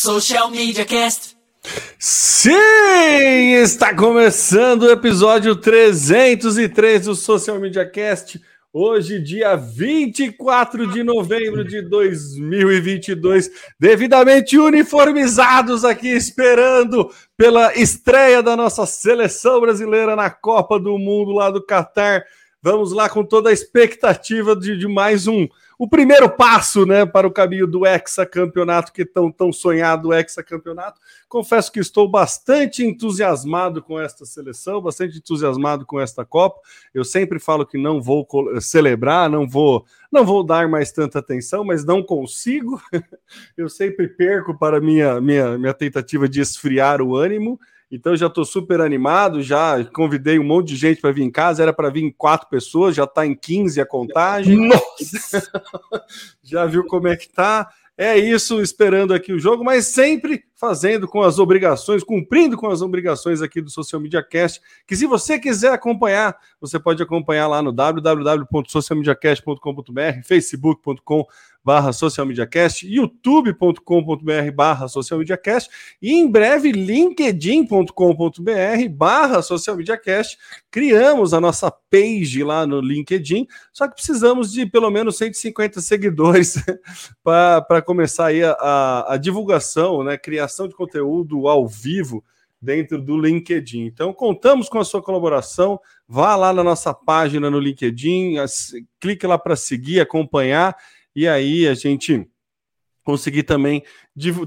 Social Media Cast. Sim, está começando o episódio 303 do Social Media Cast. Hoje, dia 24 de novembro de 2022, devidamente uniformizados aqui, esperando pela estreia da nossa seleção brasileira na Copa do Mundo lá do Catar. Vamos lá com toda a expectativa de, de mais um o primeiro passo né, para o caminho do hexacampeonato, que tão, tão sonhado hexacampeonato. Confesso que estou bastante entusiasmado com esta seleção, bastante entusiasmado com esta Copa. Eu sempre falo que não vou celebrar, não vou, não vou dar mais tanta atenção, mas não consigo. Eu sempre perco para minha, minha, minha tentativa de esfriar o ânimo. Então já estou super animado, já convidei um monte de gente para vir em casa, era para vir em quatro pessoas, já está em 15 a contagem. Nossa! já viu como é que tá? É isso, esperando aqui o jogo, mas sempre fazendo com as obrigações, cumprindo com as obrigações aqui do Social Media Cast, que se você quiser acompanhar, você pode acompanhar lá no www.socialmediacast.com.br, facebook.com barra socialmediacast, youtube.com.br barra socialmediacast e em breve linkedin.com.br barra socialmediacast. Criamos a nossa page lá no LinkedIn, só que precisamos de pelo menos 150 seguidores para começar aí a, a, divulgação, né, criação de conteúdo ao vivo dentro do LinkedIn. Então, contamos com a sua colaboração. Vá lá na nossa página no LinkedIn, clique lá para seguir, acompanhar e aí a gente conseguir também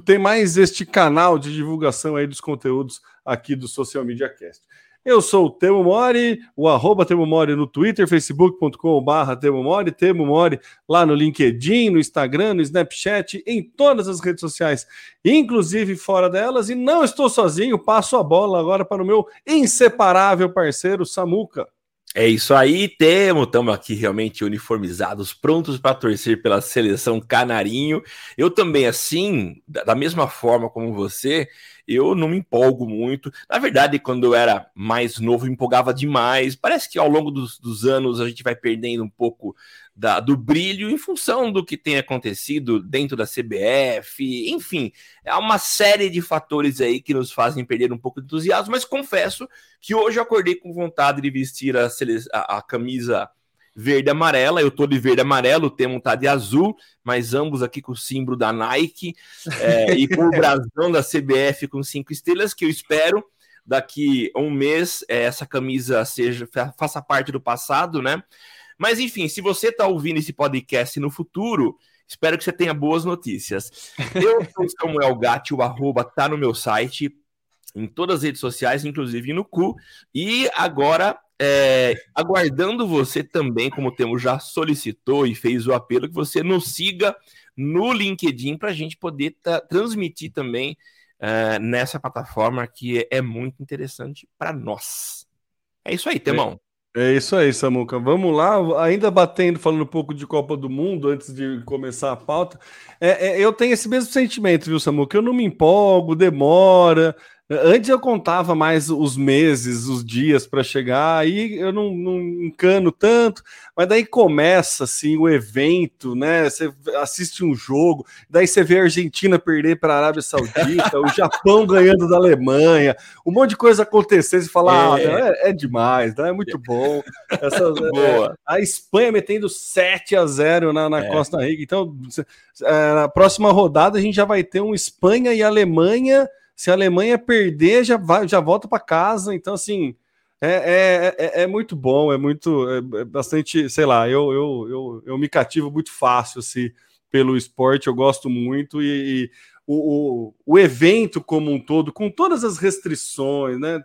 ter mais este canal de divulgação aí dos conteúdos aqui do Social Media Cast. Eu sou o Temo Mori, o arroba Temo Mori no Twitter, facebook.com barra Temo Mori, Temo Mori lá no LinkedIn, no Instagram, no Snapchat, em todas as redes sociais, inclusive fora delas, e não estou sozinho, passo a bola agora para o meu inseparável parceiro Samuca. É isso aí, temos, estamos aqui realmente uniformizados, prontos para torcer pela seleção canarinho. Eu também, assim, da mesma forma como você, eu não me empolgo muito. Na verdade, quando eu era mais novo, empolgava demais. Parece que ao longo dos, dos anos a gente vai perdendo um pouco da, do brilho em função do que tem acontecido dentro da CBF. Enfim, há uma série de fatores aí que nos fazem perder um pouco de entusiasmo, mas confesso que hoje eu acordei com vontade de vestir a, a, a camisa verde e amarela. Eu tô de verde e amarelo, o Temo tá de azul, mas ambos aqui com o símbolo da Nike é, e com o brasão da CBF com cinco estrelas, que eu espero daqui a um mês é, essa camisa seja faça parte do passado, né? Mas enfim, se você está ouvindo esse podcast no futuro, espero que você tenha boas notícias. Eu sou Samuel Gatti, o arroba tá no meu site, em todas as redes sociais, inclusive no cu. E agora, é, aguardando você também, como o Temo já solicitou e fez o apelo, que você nos siga no LinkedIn para a gente poder transmitir também é, nessa plataforma que é, é muito interessante para nós. É isso aí, Temão. É isso aí, Samuca. Vamos lá, ainda batendo, falando um pouco de Copa do Mundo antes de começar a pauta. É, é, eu tenho esse mesmo sentimento, viu, Samuca? Eu não me empolgo, demora. Antes eu contava mais os meses, os dias para chegar, aí eu não, não, encano tanto, mas daí começa assim o evento, né? Você assiste um jogo, daí você vê a Argentina perder para a Arábia Saudita, o Japão ganhando da Alemanha, um monte de coisa acontecer, você fala, é, ah, é, é demais, né? é muito bom. Essa, é, a Espanha metendo 7 a 0 na, na é. Costa Rica, então é, na próxima rodada a gente já vai ter um Espanha e Alemanha se a Alemanha perder, já, vai, já volta para casa. Então, assim, é, é, é, é, muito bom, é muito, é, é bastante, sei lá, eu, eu, eu, eu me cativo muito fácil assim, pelo esporte, eu gosto muito e, e o, o, o, evento como um todo, com todas as restrições, né?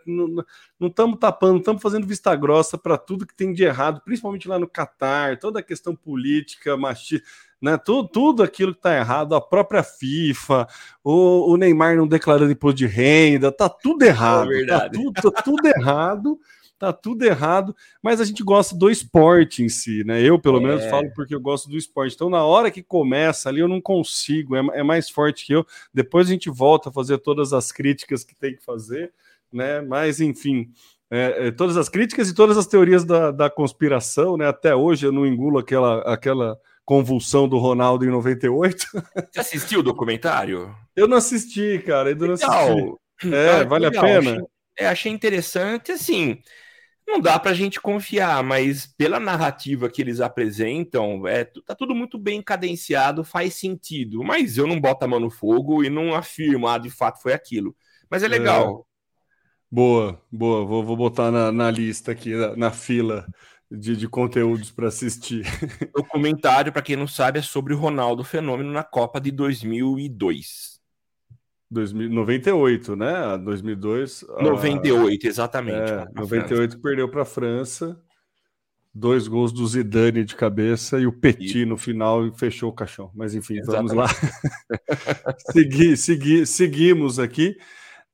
Não estamos tapando, estamos fazendo vista grossa para tudo que tem de errado, principalmente lá no Catar, toda a questão política, machista né? Tudo, tudo aquilo que está errado, a própria FIFA, o, o, Neymar não declarando imposto de renda, tá tudo errado. É tá, tudo, tá tudo errado, tá tudo errado, mas a gente gosta do esporte em si, né? Eu, pelo é. menos, falo porque eu gosto do esporte. Então, na hora que começa ali, eu não consigo, é, é mais forte que eu. Depois a gente volta a fazer todas as críticas que tem que fazer, né? Mas, enfim. É, é, todas as críticas e todas as teorias da, da conspiração, né? Até hoje eu não engulo aquela, aquela convulsão do Ronaldo em 98. Você assistiu o documentário? Eu não assisti, cara. Eu não assisti. É, vale legal. a pena. Achei, é, achei interessante, assim. Não dá para a gente confiar, mas pela narrativa que eles apresentam, é, tá tudo muito bem cadenciado, faz sentido. Mas eu não boto a mão no fogo e não afirmo, ah, de fato foi aquilo. Mas é legal. É. Boa, boa. Vou, vou botar na, na lista aqui, na, na fila de, de conteúdos para assistir. Documentário, para quem não sabe, é sobre o Ronaldo Fenômeno na Copa de 2002. 2098, né? 2002. 98, exatamente. É, 98 perdeu para a França. Dois gols do Zidane de cabeça e o Petit e... no final fechou o caixão. Mas enfim, exatamente. vamos lá. Segui, segui, seguimos aqui.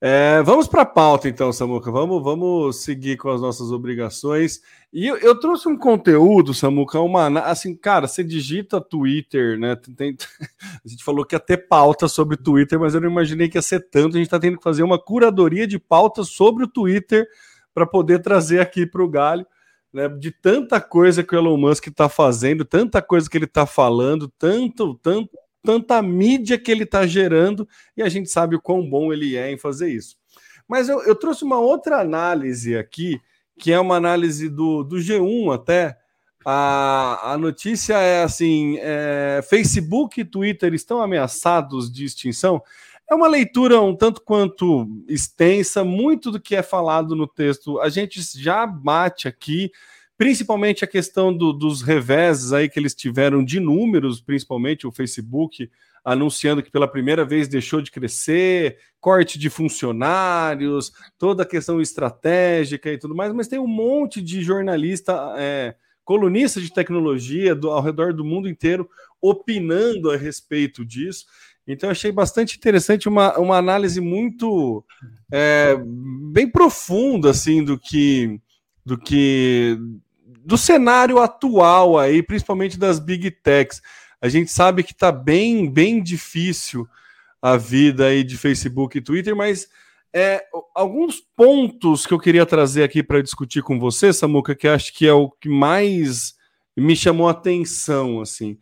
É, vamos para a pauta, então, Samuca. Vamos, vamos seguir com as nossas obrigações. E eu, eu, trouxe um conteúdo, Samuca, uma. Assim, cara, você digita Twitter, né? Tem, a gente falou que ia ter pauta sobre Twitter, mas eu não imaginei que ia ser tanto. A gente está tendo que fazer uma curadoria de pautas sobre o Twitter para poder trazer aqui para o Galho. Né, de tanta coisa que o Elon Musk está fazendo, tanta coisa que ele está falando, tanto, tanto, tanta mídia que ele está gerando, e a gente sabe o quão bom ele é em fazer isso. Mas eu, eu trouxe uma outra análise aqui, que é uma análise do, do G1 até. A, a notícia é assim: é, Facebook e Twitter estão ameaçados de extinção. É uma leitura um tanto quanto extensa, muito do que é falado no texto a gente já bate aqui principalmente a questão do, dos reveses aí que eles tiveram de números, principalmente o Facebook anunciando que pela primeira vez deixou de crescer, corte de funcionários, toda a questão estratégica e tudo mais, mas tem um monte de jornalista, é, colunista de tecnologia do, ao redor do mundo inteiro opinando a respeito disso. Então achei bastante interessante uma, uma análise muito é, bem profunda assim do que do que do cenário atual aí, principalmente das big techs. A gente sabe que está bem, bem difícil a vida aí de Facebook e Twitter, mas é, alguns pontos que eu queria trazer aqui para discutir com você, Samuca, que acho que é o que mais me chamou a atenção, assim,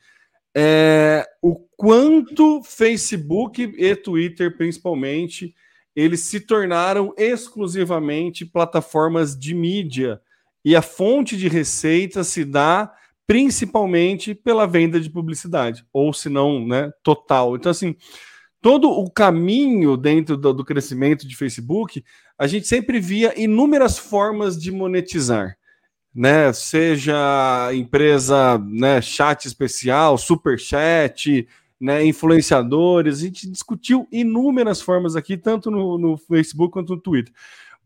é o quanto Facebook e Twitter, principalmente, eles se tornaram exclusivamente plataformas de mídia e a fonte de receita se dá principalmente pela venda de publicidade, ou se não, né, total. Então, assim, todo o caminho dentro do, do, crescimento de Facebook, a gente sempre via inúmeras formas de monetizar, né? Seja empresa, né, chat especial, super chat, né, influenciadores, a gente discutiu inúmeras formas aqui, tanto no, no Facebook quanto no Twitter.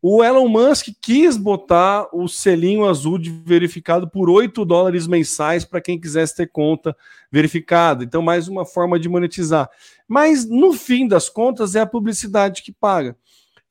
O Elon Musk quis botar o selinho azul de verificado por 8 dólares mensais para quem quisesse ter conta verificada. Então, mais uma forma de monetizar. Mas, no fim das contas, é a publicidade que paga.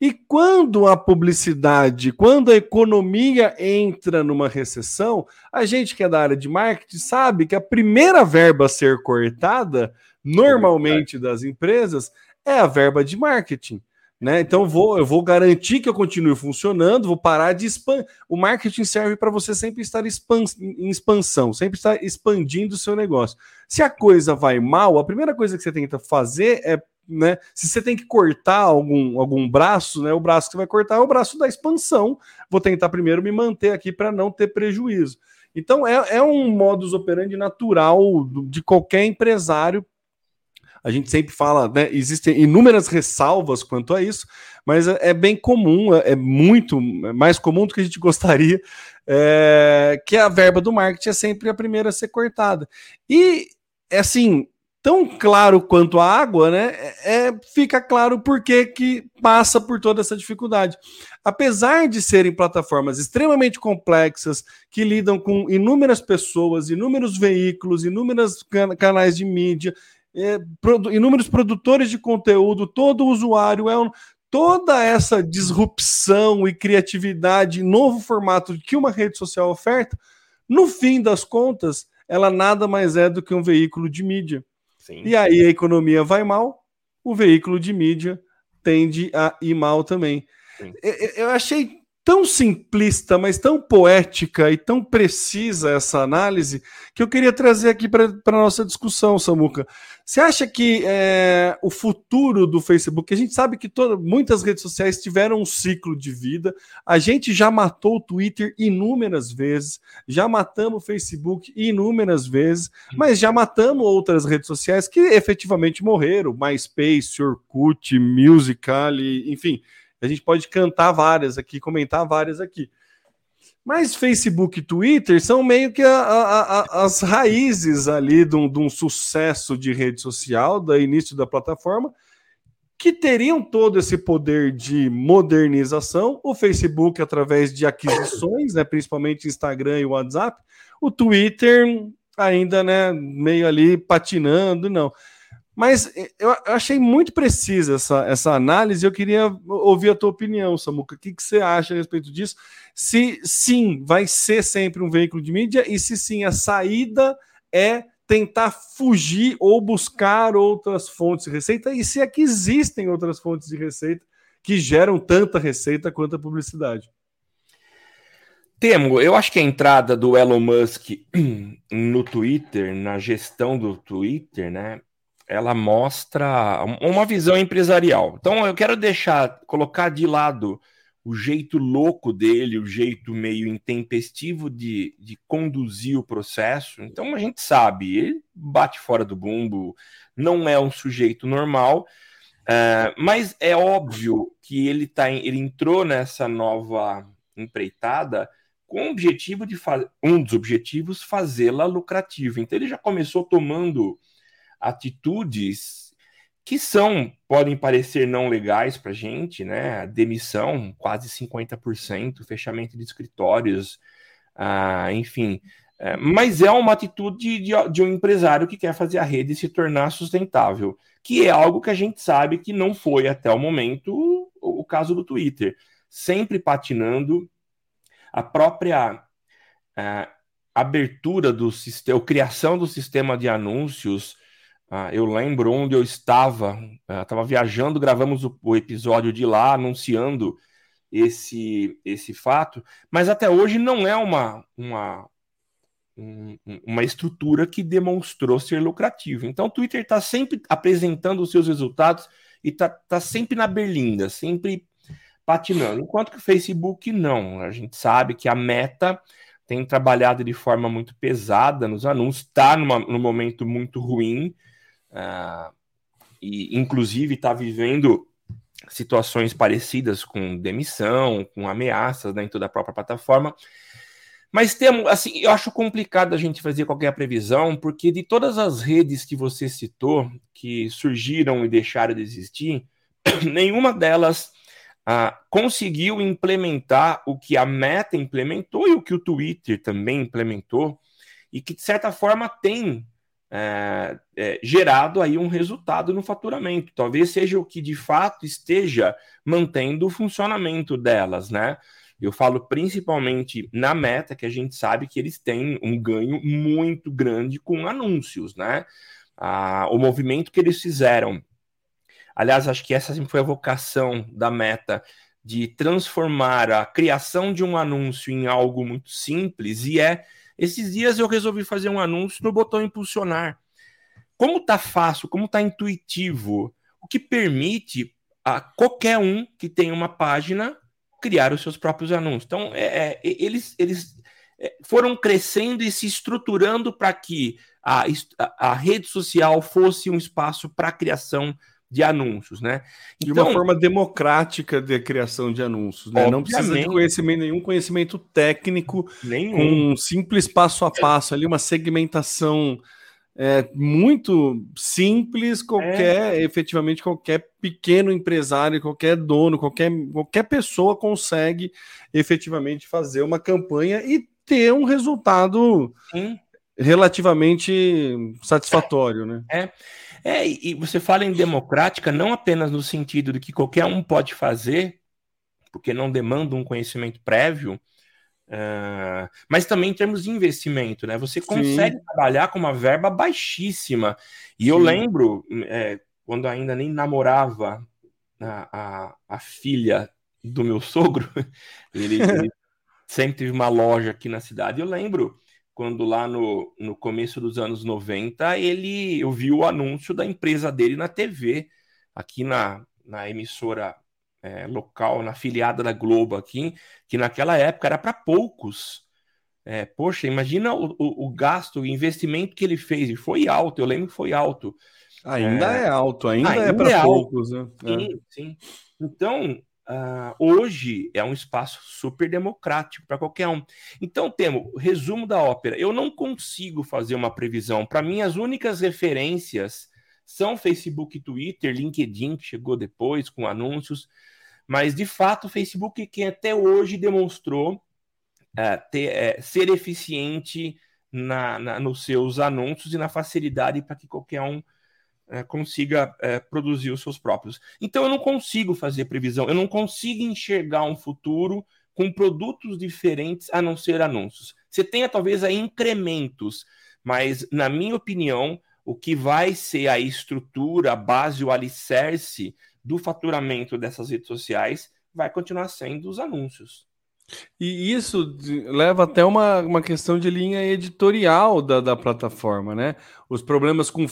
E quando a publicidade, quando a economia entra numa recessão, a gente que é da área de marketing sabe que a primeira verba a ser cortada, normalmente das empresas, é a verba de marketing. Né? Então vou, eu vou garantir que eu continue funcionando, vou parar de expandir. O marketing serve para você sempre estar em expansão, sempre estar expandindo o seu negócio. Se a coisa vai mal, a primeira coisa que você tenta fazer é, né? Se você tem que cortar algum, algum braço, né? O braço que vai cortar é o braço da expansão. Vou tentar primeiro me manter aqui para não ter prejuízo. Então é, é um modus operandi natural de qualquer empresário a gente sempre fala, né? Existem inúmeras ressalvas quanto a isso, mas é, é bem comum, é, é muito é mais comum do que a gente gostaria, é, que a verba do marketing é sempre a primeira a ser cortada. E, assim, tão claro quanto a água, né? É, fica claro por que, que passa por toda essa dificuldade. Apesar de serem plataformas extremamente complexas, que lidam com inúmeras pessoas, inúmeros veículos, inúmeros can canais de mídia, é, produ inúmeros produtores de conteúdo, todo usuário é um, toda essa disrupção e criatividade, novo formato que uma rede social oferta, no fim das contas, ela nada mais é do que um veículo de mídia. Sim. E aí a economia vai mal, o veículo de mídia tende a ir mal também. Eu, eu achei tão simplista, mas tão poética e tão precisa essa análise que eu queria trazer aqui para a nossa discussão, Samuca. Você acha que é, o futuro do Facebook, a gente sabe que toda, muitas redes sociais tiveram um ciclo de vida, a gente já matou o Twitter inúmeras vezes, já matamos o Facebook inúmeras vezes, mas já matamos outras redes sociais que efetivamente morreram, MySpace, Orkut, Musical.ly, enfim, a gente pode cantar várias aqui, comentar várias aqui. Mas Facebook e Twitter são meio que a, a, a, as raízes ali de um, de um, sucesso de rede social, do início da plataforma, que teriam todo esse poder de modernização. O Facebook, através de aquisições, né, principalmente Instagram e WhatsApp, o Twitter ainda né, meio ali patinando, não. Mas eu achei muito precisa essa, essa análise. Eu queria ouvir a tua opinião, Samuca. O que, que você acha a respeito disso? Se sim, vai ser sempre um veículo de mídia, e se sim, a saída é tentar fugir ou buscar outras fontes de receita, e se é que existem outras fontes de receita que geram tanta receita quanto a publicidade. Temo, eu acho que a entrada do Elon Musk no Twitter, na gestão do Twitter, né, ela mostra uma visão empresarial. Então eu quero deixar, colocar de lado o jeito louco dele, o jeito meio intempestivo de, de conduzir o processo. Então a gente sabe, ele bate fora do bumbo, não é um sujeito normal, uh, mas é óbvio que ele, tá, ele entrou nessa nova empreitada com o objetivo de fazer um dos objetivos fazê-la lucrativa. Então ele já começou tomando atitudes que são, podem parecer não legais para a gente, né? Demissão, quase 50%, fechamento de escritórios, ah, enfim. É, mas é uma atitude de, de, um empresário que quer fazer a rede se tornar sustentável, que é algo que a gente sabe que não foi até o momento o, o caso do Twitter. Sempre patinando, a própria ah, abertura do sistema, criação do sistema de anúncios ah, eu lembro onde eu estava, ah, estava viajando, gravamos o, o, episódio de lá, anunciando esse, esse fato, mas até hoje não é uma, uma, um, uma estrutura que demonstrou ser lucrativa. Então, o Twitter está sempre apresentando os seus resultados e está tá sempre na berlinda, sempre patinando, enquanto que o Facebook não. A gente sabe que a meta tem trabalhado de forma muito pesada nos anúncios, está num momento muito ruim uh, e inclusive está vivendo situações parecidas com demissão, com ameaças dentro da própria plataforma. Mas temos, assim, eu acho complicado a gente fazer qualquer previsão, porque de todas as redes que você citou, que surgiram e deixaram de existir, nenhuma delas ah, conseguiu implementar o que a Meta implementou e o que o Twitter também implementou, e que de certa forma tem é, é, gerado aí um resultado no faturamento. Talvez seja o que de fato esteja mantendo o funcionamento delas, né? Eu falo principalmente na meta, que a gente sabe que eles têm um ganho muito grande com anúncios, né? Ah, o movimento que eles fizeram. Aliás, acho que essa foi a vocação da meta de transformar a criação de um anúncio em algo muito simples e é esses dias eu resolvi fazer um anúncio no botão impulsionar. Como tá fácil, como tá intuitivo, o que permite a qualquer um que tem uma página criar os seus próprios anúncios. Então, é, é, eles, eles é, foram crescendo e se estruturando para que a, a, rede social fosse um espaço para a criação de anúncios, né? Então, de uma forma democrática de criação de anúncios, né? Não precisa de conhecimento, nenhum conhecimento técnico, nenhum. um simples passo a passo ali, uma segmentação é, muito simples, qualquer, é. efetivamente, qualquer pequeno empresário, qualquer dono, qualquer, qualquer pessoa consegue efetivamente fazer uma campanha e ter um resultado Sim. relativamente satisfatório, né? É. É, e você fala em democrática não apenas no sentido de que qualquer um pode fazer, porque não demanda um conhecimento prévio, uh, mas também em termos de investimento, né? Você consegue Sim. trabalhar com uma verba baixíssima. E Sim. eu lembro, é, quando ainda nem namorava a, a, a filha do meu sogro. Ele, ele sempre teve uma loja aqui na cidade. Eu lembro quando lá no, no começo dos anos 90, ele eu vi o anúncio da empresa dele na TV, aqui na, na emissora é, local, na filiada da Globo aqui, que naquela época era para poucos. É, poxa, imagina o, o, o, gasto, o investimento que ele fez, e foi alto, eu lembro que foi alto. Ainda é, é alto, ainda, ainda é para é poucos. Né? Sim, é. sim. Então, uh, hoje é um espaço super democrático para qualquer um. Então, temos resumo da ópera. Eu não consigo fazer uma previsão. Para mim, as únicas referências são Facebook, Twitter, LinkedIn, que chegou depois com anúncios. Mas, de fato, o Facebook, quem até hoje demonstrou é, ter, é, ser eficiente na, na, nos seus anúncios e na facilidade para que qualquer um é, consiga é, produzir os seus próprios. Então, eu não consigo fazer previsão, eu não consigo enxergar um futuro com produtos diferentes a não ser anúncios. Você tenha talvez aí incrementos, mas, na minha opinião, o que vai ser a estrutura, a base, o alicerce do faturamento dessas redes sociais vai continuar sendo os anúncios. E isso leva até uma, uma questão de linha editorial da, da plataforma, né? Os problemas com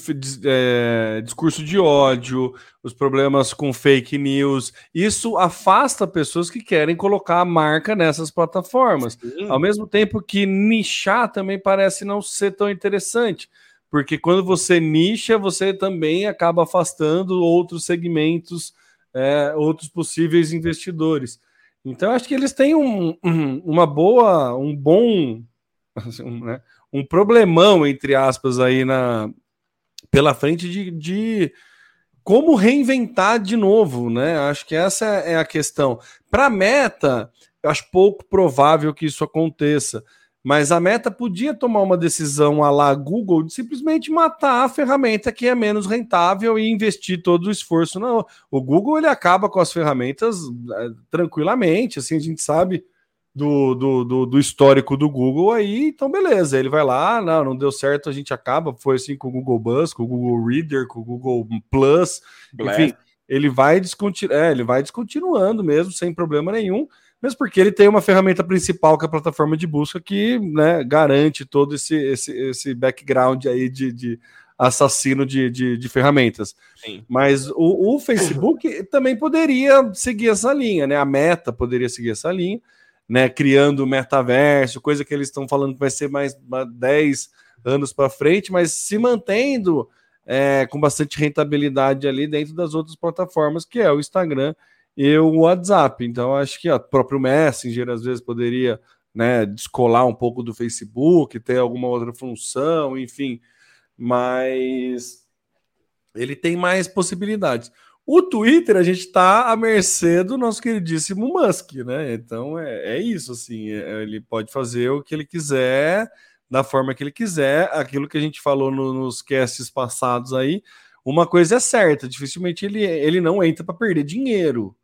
é, discurso de ódio, os problemas com fake news, isso afasta pessoas que querem colocar a marca nessas plataformas. Sim. Ao mesmo tempo que nichar também parece não ser tão interessante, porque quando você nicha, você também acaba afastando outros segmentos, é, outros possíveis investidores. Então, acho que eles têm um, um, uma boa, um bom, assim, né, um problemão, entre aspas, aí na, pela frente de, de como reinventar de novo, né? Acho que essa é a questão. Para meta, acho pouco provável que isso aconteça. Mas a Meta podia tomar uma decisão a lá Google de simplesmente matar a ferramenta que é menos rentável e investir todo o esforço. Não, o Google ele acaba com as ferramentas é, tranquilamente, assim a gente sabe do, do, do, do, histórico do Google aí, então beleza, ele vai lá, não, não deu certo, a gente acaba, foi assim com o Google Bus, com o Google Reader, com o Google Plus, Black. enfim, ele vai, descontinu é, ele vai descontinuando mesmo, sem problema nenhum, mesmo porque ele tem uma ferramenta principal que é a plataforma de busca que né, garante todo esse, esse, esse background aí de, de assassino de, de, de ferramentas. Sim. Mas o, o Facebook também poderia seguir essa linha, né? A meta poderia seguir essa linha, né? Criando o metaverso, coisa que eles estão falando que vai ser mais 10 anos para frente, mas se mantendo é, com bastante rentabilidade ali dentro das outras plataformas, que é o Instagram e o WhatsApp. Então, acho que o próprio Messenger às vezes poderia né, descolar um pouco do Facebook, ter alguma outra função, enfim, mas ele tem mais possibilidades. O Twitter, a gente está à mercê do nosso queridíssimo Musk, né? Então é, é isso, assim, é, ele pode fazer o que ele quiser, da forma que ele quiser, aquilo que a gente falou no, nos casts passados aí. Uma coisa é certa, dificilmente ele, ele não entra para perder dinheiro.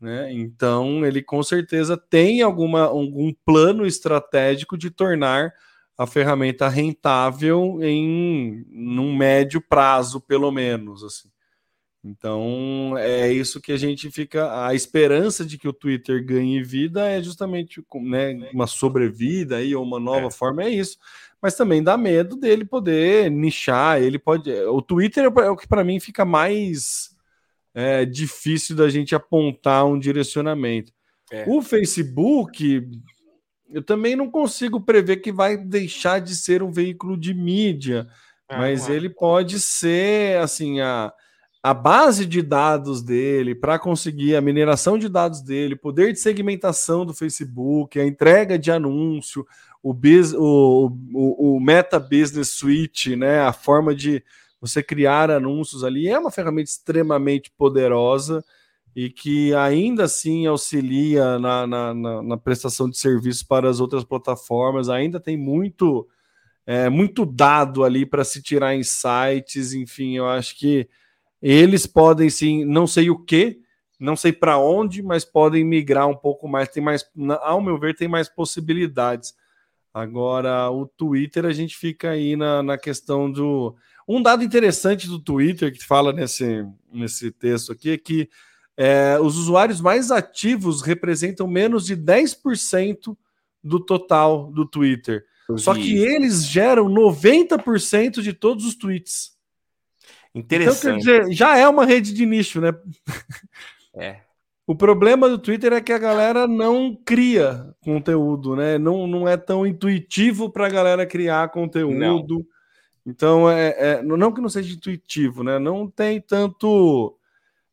Né? Então, ele com certeza tem alguma, algum plano estratégico de tornar a ferramenta rentável em num médio prazo, pelo menos. Assim. Então, é isso que a gente fica. A esperança de que o Twitter ganhe vida é justamente né, uma sobrevida aí, ou uma nova é. forma, é isso. Mas também dá medo dele poder nichar. Ele pode. O Twitter é o que para mim fica mais é difícil da gente apontar um direcionamento. É. O Facebook, eu também não consigo prever que vai deixar de ser um veículo de mídia, ah, mas ele pode ser assim a, a base de dados dele para conseguir a mineração de dados dele, poder de segmentação do Facebook, a entrega de anúncio, o, biz, o, o, o Meta Business Suite, né, a forma de você criar anúncios ali é uma ferramenta extremamente poderosa e que ainda assim auxilia na, na, na, na prestação de serviços para as outras plataformas. Ainda tem muito, é, muito dado ali para se tirar insights. Enfim, eu acho que eles podem sim, não sei o que, não sei para onde, mas podem migrar um pouco mais. Tem mais, ao meu ver, tem mais possibilidades. Agora, o Twitter, a gente fica aí na, na questão do um dado interessante do Twitter que fala nesse, nesse texto aqui é que é, os usuários mais ativos representam menos de 10% do total do Twitter. Só que eles geram 90% de todos os tweets. Interessante. Então, quer dizer, já é uma rede de nicho, né? É. O problema do Twitter é que a galera não cria conteúdo, né? Não, não é tão intuitivo para a galera criar conteúdo. Não. Então, é, é, não que não seja intuitivo, né? Não tem tanto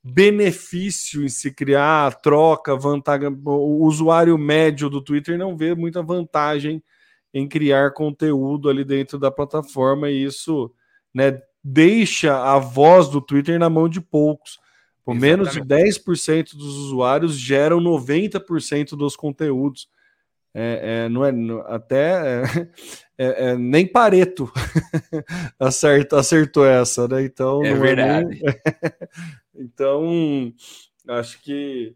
benefício em se criar troca, vantagem. O usuário médio do Twitter não vê muita vantagem em criar conteúdo ali dentro da plataforma e isso, né, deixa a voz do Twitter na mão de poucos. Por menos de 10% dos usuários geram 90% dos conteúdos. É, é, não é até é, é, é nem Pareto acerta, acertou essa, né? Então é, é verdade. Nem... então acho que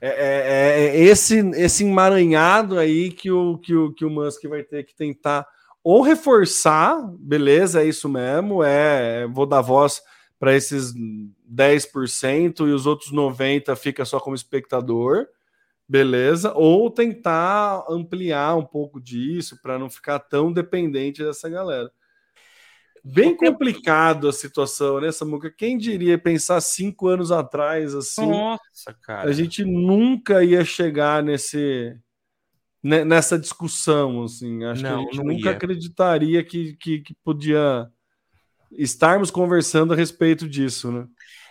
é, esse esse emaranhado aí que o, que o que o Musk vai ter que tentar ou reforçar, beleza, é isso mesmo, é vou dar voz para esses 10% e os outros 90% fica só como espectador, beleza? Ou tentar ampliar um pouco disso para não ficar tão dependente dessa galera. Bem complicado a situação, né, Samuca? Quem diria pensar cinco anos atrás assim? Nossa, cara. A gente nunca ia chegar nesse nessa discussão, assim. Acho não, que a gente nunca ia. acreditaria que, que, que podia estarmos conversando a respeito disso, né?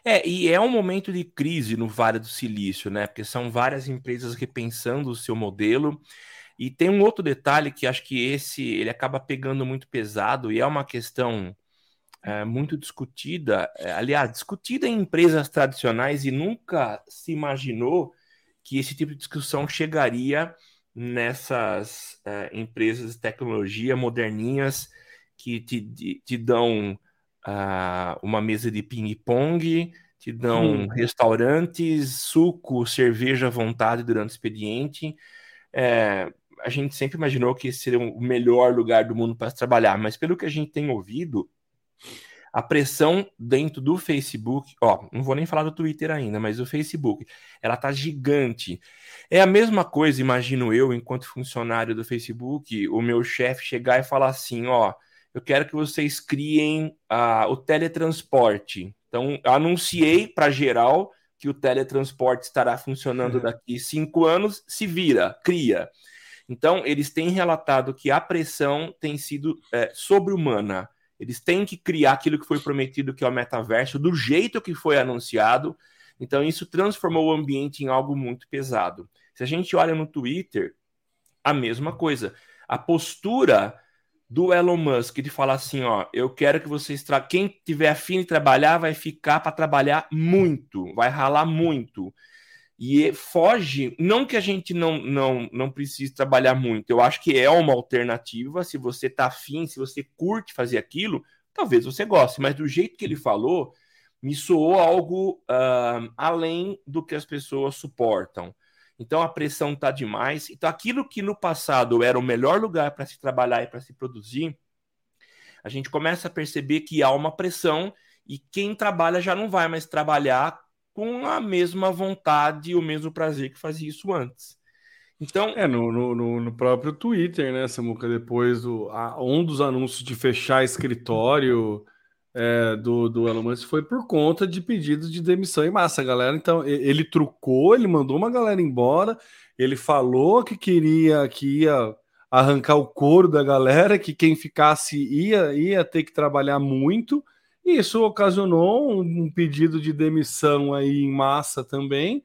É, e é um momento de crise no Vale do Silício, né? Porque são várias empresas repensando o seu modelo. E tem um outro detalhe que acho que esse ele acaba pegando muito pesado e é uma questão é, muito discutida, é, aliás, discutida em empresas tradicionais e nunca se imaginou que esse tipo de discussão chegaria nessas é, empresas de tecnologia moderninhas que te, te, te dão uh, uma mesa de ping-pong, te dão hum. restaurantes, suco, cerveja à vontade durante o expediente. É, a gente sempre imaginou que esse seria o melhor lugar do mundo para trabalhar, mas pelo que a gente tem ouvido, a pressão dentro do Facebook, ó, não vou nem falar do Twitter ainda, mas o Facebook, ela tá gigante. É a mesma coisa, imagino eu, enquanto funcionário do Facebook, o meu chefe chegar e falar assim, ó, eu quero que vocês criem o teletransporte. Então, anunciei para geral que o teletransporte estará funcionando uhum. daqui cinco anos, se vira, cria. Então, eles têm relatado que a pressão tem sido é, sobre-humana. Eles têm que criar aquilo que foi prometido, que é o metaverso, do jeito que foi anunciado. Então, isso transformou o ambiente em algo muito pesado. Se a gente olha no Twitter, a mesma coisa. A postura do Elon Musk de falar assim, ó, eu quero que vocês tra... quem tiver afim de trabalhar vai ficar para trabalhar muito, vai ralar muito. E foge, não que a gente não não não precise trabalhar muito. Eu acho que é uma alternativa, se você tá afim, se você curte fazer aquilo, talvez você goste, mas do jeito que ele falou, me soou algo uh, além do que as pessoas suportam. Então a pressão está demais. Então aquilo que no passado era o melhor lugar para se trabalhar e para se produzir, a gente começa a perceber que há uma pressão e quem trabalha já não vai mais trabalhar com a mesma vontade e o mesmo prazer que fazia isso antes. Então, é no, no, no próprio Twitter, né, Samuca? Depois do, a, um dos anúncios de fechar escritório é, do, do Elon Musk foi por conta de pedidos de demissão em massa, galera. Então, ele trucou, ele mandou uma galera embora, ele falou que queria que ia arrancar o couro da galera, que quem ficasse ia, ia ter que trabalhar muito. E isso ocasionou um pedido de demissão aí em massa também.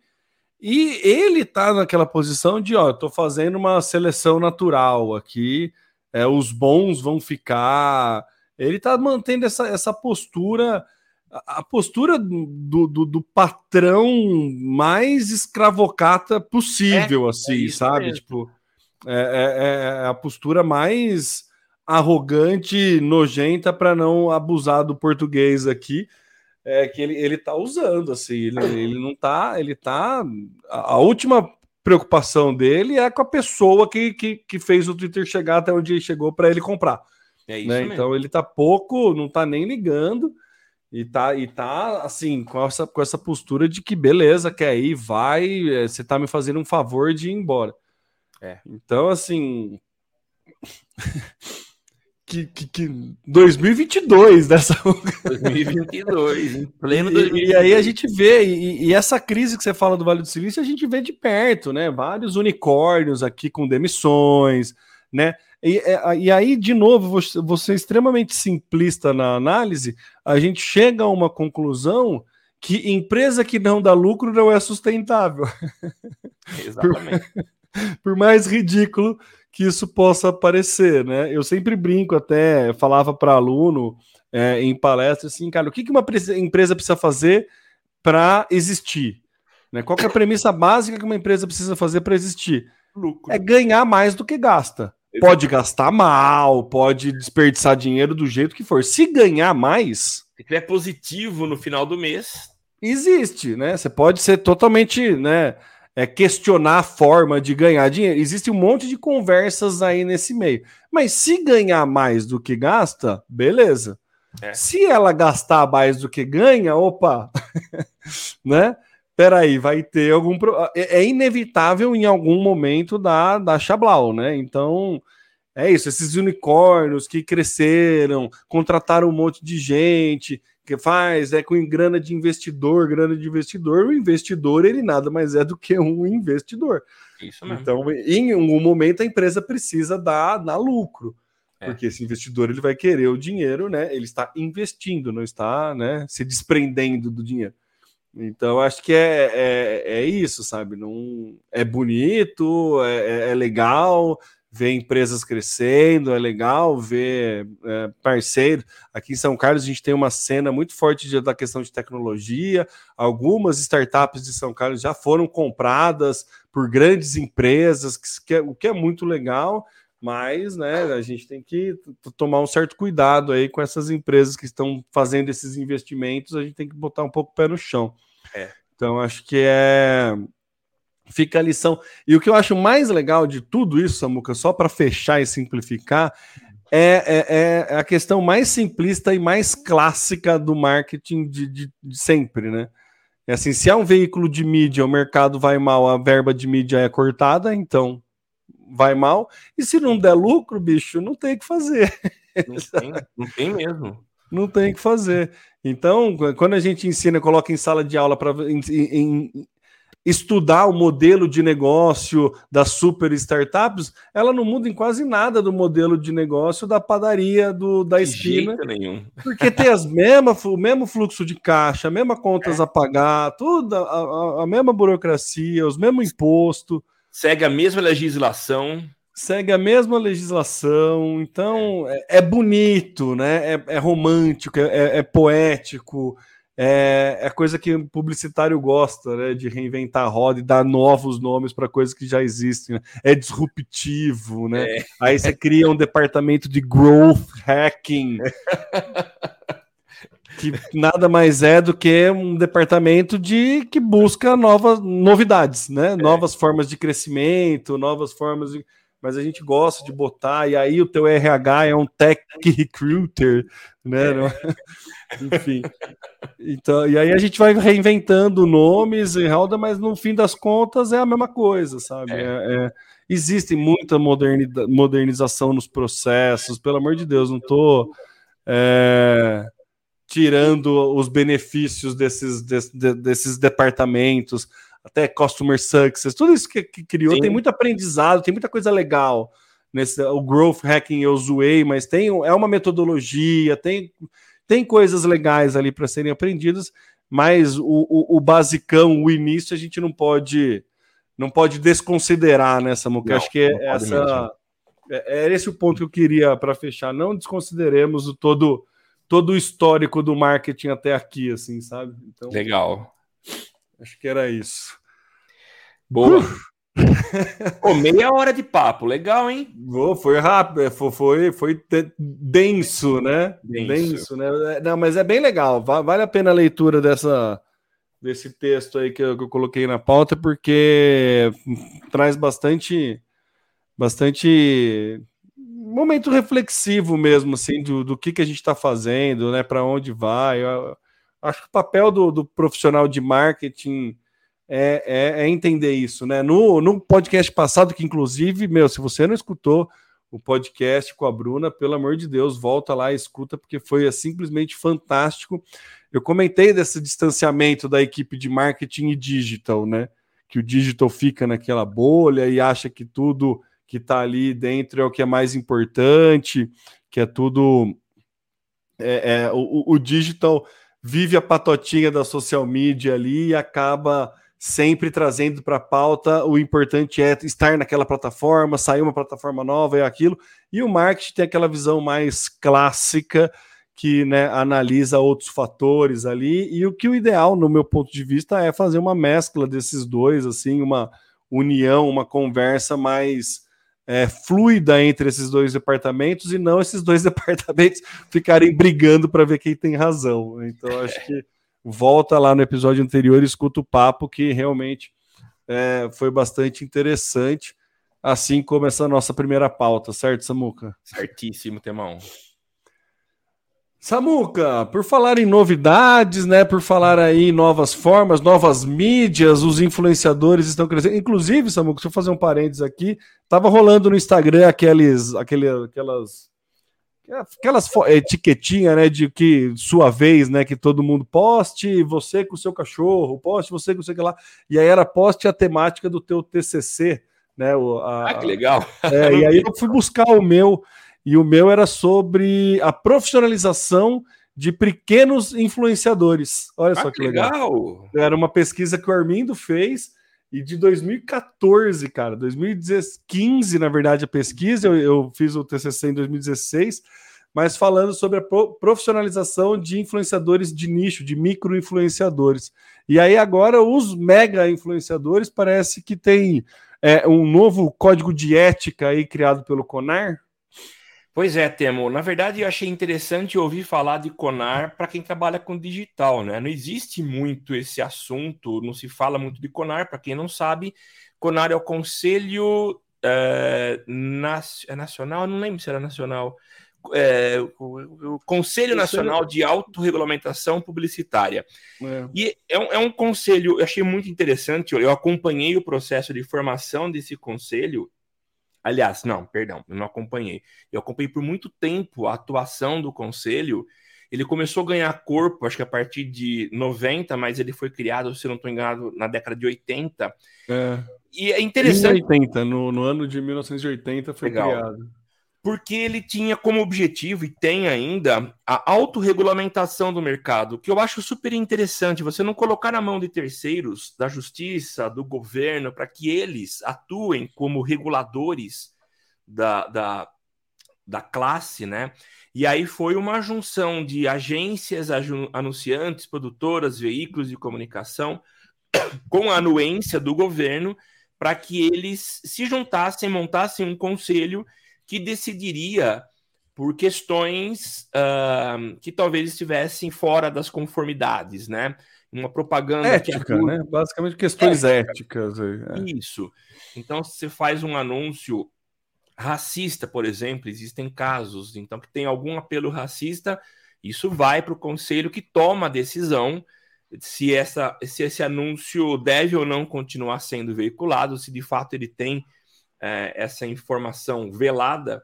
E ele tá naquela posição de, ó, tô fazendo uma seleção natural aqui, é, os bons vão ficar, ele está mantendo essa, essa postura, a postura do, do, do patrão mais escravocata possível, é, assim, é sabe? Mesmo. Tipo, é, é, é, a postura mais arrogante, nojenta, para não abusar do português aqui, é que ele, ele tá usando, assim, ele, ele não tá, ele tá, a, a última preocupação dele é com a pessoa que, que, que fez o Twitter chegar até onde ele chegou para ele comprar. É isso né? Então ele tá pouco, não tá nem ligando. E tá, e tá assim, com essa, com essa postura de que beleza, quer ir, vai, é, você tá me fazendo um favor de ir embora. É. Então, assim. que, que, que 2022 dessa 2022 em pleno 2022. E, aí a gente vê e, e, essa crise que você fala do Vale do Silício a gente vê de perto, né? Vários unicórnios aqui com demissões, né? E, é, e aí de novo você, você é extremamente simplista na análise, a gente chega a uma conclusão que empresa que não dá lucro não é sustentável. Exatamente. por, por mais ridículo que isso possa parecer, né? Eu sempre brinco até, falava para aluno é, em palestra assim, cara, o que, que uma empresa precisa fazer para existir? Né? Qual é a premissa básica que uma empresa precisa fazer para existir? Lucro. É ganhar mais do que gasta. Pode gastar mal, pode desperdiçar dinheiro do jeito que for. Se ganhar mais. Se tiver positivo no final do mês. Existe, né? Você pode ser totalmente, né? é, questionar a forma de ganhar dinheiro. Existe um monte de conversas aí nesse meio. Mas se ganhar mais do que gasta, beleza. É. Se ela gastar mais do que ganha, opa, né? Peraí, vai ter algum. Pro... É, é inevitável em algum momento da, da Chablau, né? Então, é isso. Esses unicórnios que cresceram, contrataram um monte de gente, que faz é com grana de investidor, grana de investidor, o investidor ele nada mais é do que um investidor. Isso mesmo. Então, em algum momento a empresa precisa dar, dar lucro. É. Porque esse investidor ele vai querer o dinheiro, né? Ele está investindo, não está, né, se desprendendo do dinheiro. Então, acho que é, é, é isso, sabe? Não é bonito, é, é, é legal, ver empresas crescendo, é legal ver é, parceiros. Aqui em São Carlos a gente tem uma cena muito forte de, da questão de tecnologia. Algumas startups de São Carlos já foram compradas por grandes empresas, que, que é, o que é muito legal. Mas, né, a gente tem que tomar um certo cuidado aí com essas empresas que estão fazendo esses investimentos. A gente tem que botar um pouco o pé no chão. É. Então, acho que é Fica a lição. E o que eu acho mais legal de tudo isso, Samuca, só para fechar e simplificar, é, é, é, a questão mais simplista e mais clássica do marketing de, de, de, sempre, né? É assim, se é um veículo de mídia, o mercado vai mal, a verba de mídia é cortada, então vai mal. E se não der lucro, bicho, não tem o que fazer. Não tem, não tem mesmo. Não tem o que fazer. Então, quando a gente ensina, coloca em sala de aula para estudar o modelo de negócio das super startups, ela não muda em quase nada do modelo de negócio da padaria do, da de esquina. nenhum. Porque tem as mesmas, o mesmo fluxo de caixa, a mesma contas é. a pagar, tudo, a, a, a, mesma burocracia, os mesmos impostos. Segue a mesma legislação. Segue a mesma legislação, então é, é bonito, né? É, é romântico, é, é, é poético, é, é coisa que o publicitário gosta, né? De reinventar a roda e dar novos nomes para coisas que já existem. Né? É disruptivo, né? É. Aí você cria um departamento de growth hacking. que nada mais é do que um departamento de que busca novas novidades, né? É. Novas formas de crescimento, novas formas de mas a gente gosta de botar, e aí o teu RH é um tech recruiter, né? É. Enfim. Então, e aí a gente vai reinventando nomes e roda, mas no fim das contas é a mesma coisa, sabe? É. É, é, existe muita modernização nos processos, pelo amor de Deus, não estou é, tirando os benefícios desses, desses departamentos até customer success, tudo isso que, que criou, Sim. tem muito aprendizado, tem muita coisa legal. Nesse, o growth hacking eu zoei, mas tem, é uma metodologia, tem, tem coisas legais ali para serem aprendidas, mas o, o, o, basicão, o início, a gente não pode não pode desconsiderar nessa, né, Muca. Acho que é, essa, é, é, esse o ponto que eu queria para fechar. Não desconsideremos o todo todo o histórico do marketing até aqui, assim, sabe? Então, Legal. Acho que era isso. Boa. Pô, meia hora de papo, legal, hein? Oh, foi rápido, é, foi, foi, foi denso, né? Denso. denso. né? É, não, mas é bem legal, vale a pena a leitura dessa, desse texto aí que eu, que eu coloquei na pauta, porque traz bastante, bastante momento reflexivo mesmo, assim, do, do que, que a gente está fazendo, né? Para onde vai. Eu, Acho que o papel do, do profissional de marketing é, é, é, entender isso, né? No, no podcast passado, que inclusive, meu, se você não escutou o podcast com a Bruna, pelo amor de Deus, volta lá e escuta, porque foi é, simplesmente fantástico. Eu comentei desse distanciamento da equipe de marketing e digital, né? Que o digital fica naquela bolha e acha que tudo que está ali dentro é o que é mais importante, que é tudo. É, é o, o digital vive a patotinha da social media ali e acaba sempre trazendo para a pauta o importante é estar naquela plataforma, sair uma plataforma nova e aquilo. E o marketing tem aquela visão mais clássica que né, analisa outros fatores ali. E o que o ideal, no meu ponto de vista, é fazer uma mescla desses dois, assim, uma união, uma conversa mais é, fluida entre esses dois departamentos e não esses dois departamentos ficarem brigando para ver quem tem razão. Então, acho que volta lá no episódio anterior e escuta o papo, que realmente é, foi bastante interessante, assim como essa nossa primeira pauta, certo, Samuca? Certíssimo, Temão. Samuca, por falar em novidades, né? Por falar aí em novas formas, novas mídias, os influenciadores estão crescendo. Inclusive, Samuca, deixa eu fazer um parênteses aqui. Tava rolando no Instagram aqueles, aquele, aquelas, aquelas etiquetinhas, né? De que sua vez, né? Que todo mundo poste, você com o seu cachorro, poste você com o seu que lá. E aí era poste a temática do teu TCC, né? O, a, ah, que legal! É, e aí eu fui buscar o meu e o meu era sobre a profissionalização de pequenos influenciadores. Olha ah, só que legal. legal. Era uma pesquisa que o Armindo fez e de 2014, cara, 2015, na verdade, a pesquisa, eu, eu fiz o TCC em 2016, mas falando sobre a profissionalização de influenciadores de nicho, de micro influenciadores. E aí agora os mega influenciadores parece que tem é, um novo código de ética aí criado pelo Conar, Pois é, Temo. Na verdade, eu achei interessante ouvir falar de Conar para quem trabalha com digital, né? Não existe muito esse assunto, não se fala muito de Conar. Para quem não sabe, Conar é o Conselho é, é Nacional, não lembro se era nacional. É, o, o, Conselho Nacional de Autorregulamentação Publicitária. É. E é um, é um conselho, eu achei muito interessante. Eu acompanhei o processo de formação desse conselho Aliás, não, perdão, eu não acompanhei. Eu acompanhei por muito tempo a atuação do conselho. Ele começou a ganhar corpo, acho que a partir de 90, mas ele foi criado, se não estou enganado, na década de 80. É. E é interessante. Em 80, no, no ano de 1980 foi Legal. criado porque ele tinha como objetivo e tem ainda a autorregulamentação do mercado, que eu acho super interessante. Você não colocar na mão de terceiros, da justiça, do governo, para que eles atuem como reguladores da, da, da classe, né? E aí foi uma junção de agências, anunciantes, produtoras, veículos de comunicação, com a anuência do governo, para que eles se juntassem, montassem um conselho que decidiria por questões uh, que talvez estivessem fora das conformidades, né? Uma propaganda ética, né? Basicamente questões ética. éticas. É. Isso. Então, se você faz um anúncio racista, por exemplo, existem casos, então que tem algum apelo racista, isso vai para o conselho que toma a decisão se, essa, se esse anúncio deve ou não continuar sendo veiculado, se de fato ele tem é, essa informação velada.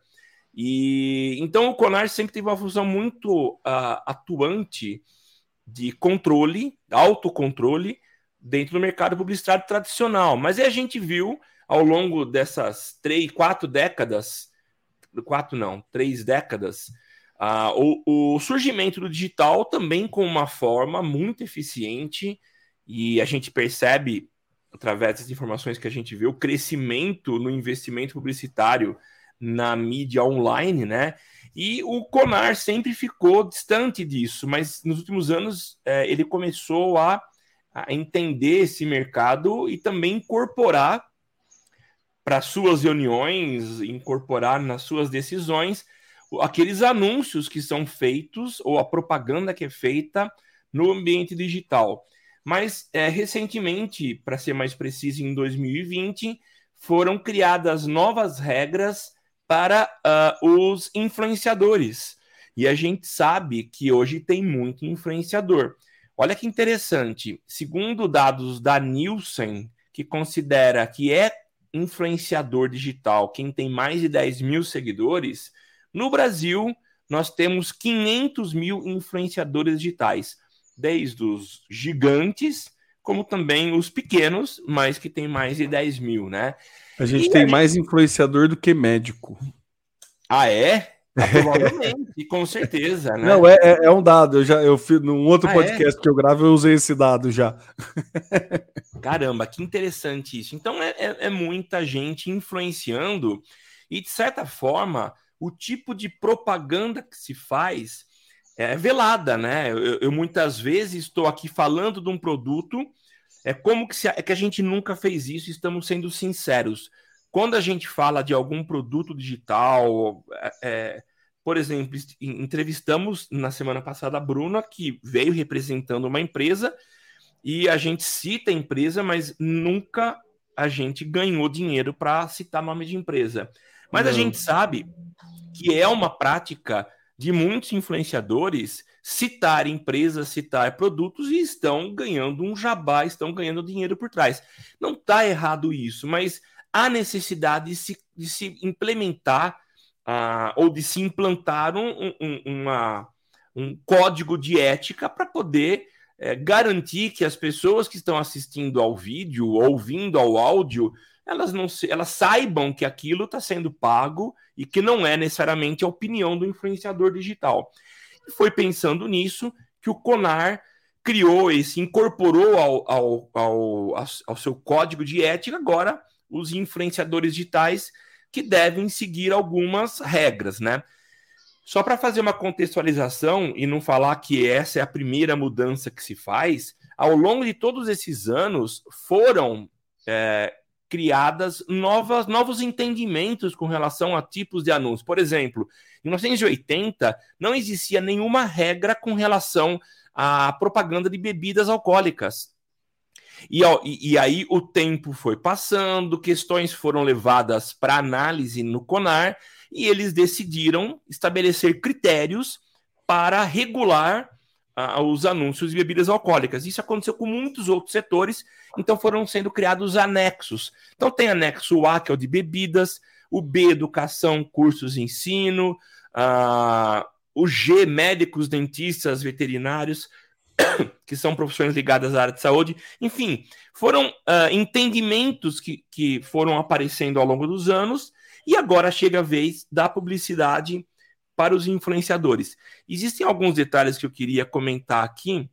E então o Conar sempre teve uma função muito uh, atuante de controle, autocontrole dentro do mercado publicitário tradicional. Mas a gente viu ao longo dessas três, quatro décadas, quatro não, três décadas, uh, o, o surgimento do digital também com uma forma muito eficiente e a gente percebe através das informações que a gente vê, o crescimento no investimento publicitário na mídia online, né? E o Conar sempre ficou distante disso, mas nos últimos anos é, ele começou a, a, entender esse mercado e também incorporar para suas reuniões, incorporar nas suas decisões aqueles anúncios que são feitos ou a propaganda que é feita no ambiente digital. Mas é, recentemente, para ser mais preciso, em 2020, foram criadas novas regras para uh, os influenciadores. E a gente sabe que hoje tem muito influenciador. Olha que interessante. Segundo dados da Nielsen, que considera que é influenciador digital quem tem mais de 10 mil seguidores, no Brasil nós temos 500 mil influenciadores digitais, desde os gigantes, como também os pequenos, mas que tem mais de 10 mil, né? A gente e tem a mais influenciador do que médico. Ah, é? Ah, provavelmente, com certeza, né? Não, é, é, é, um dado. Eu já eu fiz num outro ah, é? podcast é? que eu gravo, eu usei esse dado já. Caramba, que interessante isso. Então é, é, é, muita gente influenciando, e de certa forma, o tipo de propaganda que se faz é velada, né? Eu, eu muitas vezes estou aqui falando de um produto, é como que, se, é que a gente nunca fez isso, estamos sendo sinceros quando a gente fala de algum produto digital, é, é, por exemplo, entrevistamos na semana passada a Bruna, que veio representando uma empresa, e a gente cita a empresa, mas nunca a gente ganhou dinheiro para citar nome de empresa. Mas a gente sabe que é uma prática de muitos influenciadores citar empresas, citar produtos e estão ganhando um jabá, estão ganhando dinheiro por trás. Não está errado isso, mas há necessidade de se, de se implementar uh, ou de se implantar um, um, uma, um código de ética para poder é, garantir que as pessoas que estão assistindo ao vídeo, ouvindo ao áudio, elas não se, elas saibam que aquilo está sendo pago e que não é necessariamente a opinião do influenciador digital. E foi pensando nisso que o Conar criou esse, incorporou ao, ao, ao, ao seu código de ética agora os influenciadores digitais que devem seguir algumas regras, né? Só para fazer uma contextualização e não falar que essa é a primeira mudança que se faz, ao longo de todos esses anos foram é, criadas novas, novos entendimentos com relação a tipos de anúncios. Por exemplo, em 1980 não existia nenhuma regra com relação à propaganda de bebidas alcoólicas. E, e, e, aí o tempo foi passando, questões foram levadas para análise no CONAR e eles decidiram estabelecer critérios para regular os anúncios de bebidas alcoólicas. Isso aconteceu com muitos outros setores, então foram sendo criados anexos. Então tem anexo A, que é o de bebidas, o B, educação, cursos de ensino, uh, o G, médicos, dentistas, veterinários, que são profissões ligadas à área de saúde. Enfim, foram uh, entendimentos que, que foram aparecendo ao longo dos anos e agora chega a vez da publicidade para os influenciadores. Existem alguns detalhes que eu queria comentar aqui.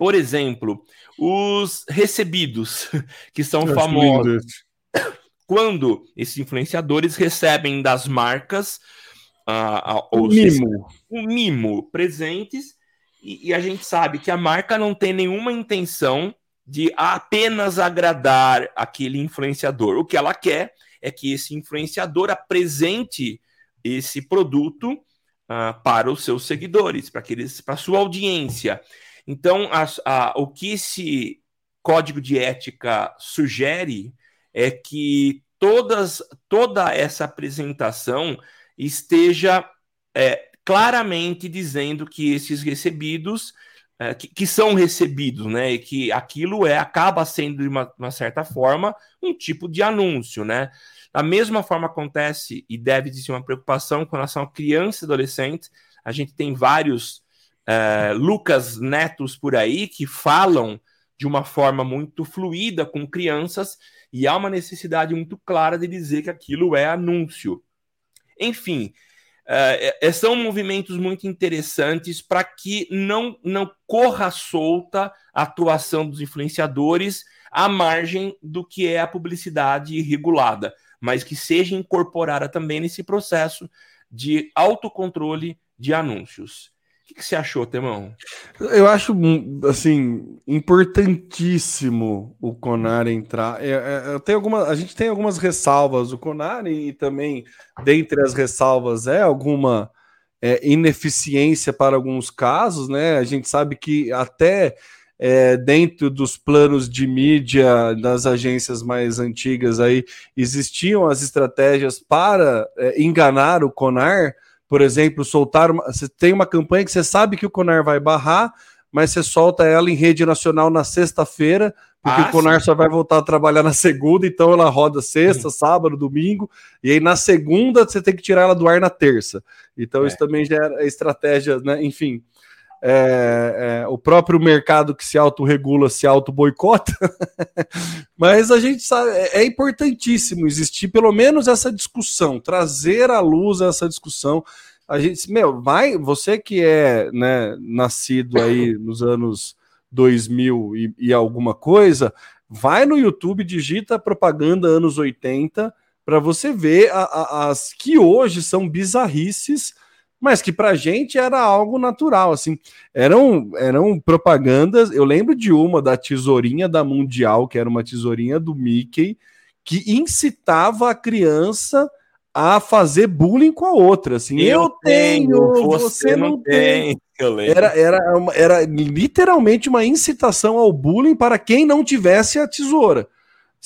Por exemplo, os recebidos, que são famosos. Quando esses influenciadores recebem das marcas uh, uh, o mimo. o mimo presentes e, e a gente sabe que a marca não tem nenhuma intenção de apenas agradar aquele influenciador. O que ela quer é que esse influenciador apresente esse produto uh, para os seus seguidores, para aqueles, para sua audiência. Então, a, a, o que esse código de ética sugere é que todas, toda essa apresentação esteja é, claramente dizendo que esses recebidos, é, que, que, são recebidos, né, e que aquilo é acaba sendo de uma, uma, certa forma um tipo de anúncio, né. Da mesma forma acontece e deve existir uma preocupação com relação a crianças e adolescentes. A gente tem vários é, Lucas Netos por aí que falam de uma forma muito fluida com crianças e há uma necessidade muito clara de dizer que aquilo é anúncio. Enfim, Uh, são movimentos muito interessantes para que não, não corra solta a atuação dos influenciadores à margem do que é a publicidade regulada, mas que seja incorporada também nesse processo de autocontrole de anúncios que, que você achou, Temão? Eu acho, assim, importantíssimo o Conar entrar. É, é, tenho alguma, a gente tem algumas ressalvas do Conar e, também, dentre as ressalvas, é alguma é, ineficiência para alguns casos, né? A gente sabe que até é, dentro dos planos de mídia das agências mais antigas aí existiam as estratégias para é, enganar o Conar por exemplo, soltar uma, você tem uma campanha que você sabe que o Conar vai barrar, mas você solta ela em rede nacional na sexta-feira, porque ah, o Conar sim. só vai voltar a trabalhar na segunda, então ela roda sexta, sábado, domingo, e aí na segunda você tem que tirar ela do ar na terça. Então é. isso também já é estratégia, né? Enfim. É, é, o próprio mercado que se autorregula se auto-boicota, mas a gente sabe, é, é, importantíssimo existir pelo menos essa discussão, trazer à luz essa discussão. A gente, meu, vai, você que é né, nascido aí nos anos 2000 e, e alguma coisa, vai no YouTube, digita propaganda anos 80 para você ver a, a, as que hoje são bizarrices mas que para a gente era algo natural, assim, eram, eram propagandas, eu lembro de uma da tesourinha da Mundial, que era uma tesourinha do Mickey, que incitava a criança a fazer bullying com a outra, assim, eu, eu tenho, tenho, você, não tem. tem. Era, era, uma, era literalmente uma incitação ao bullying para quem não tivesse a tesoura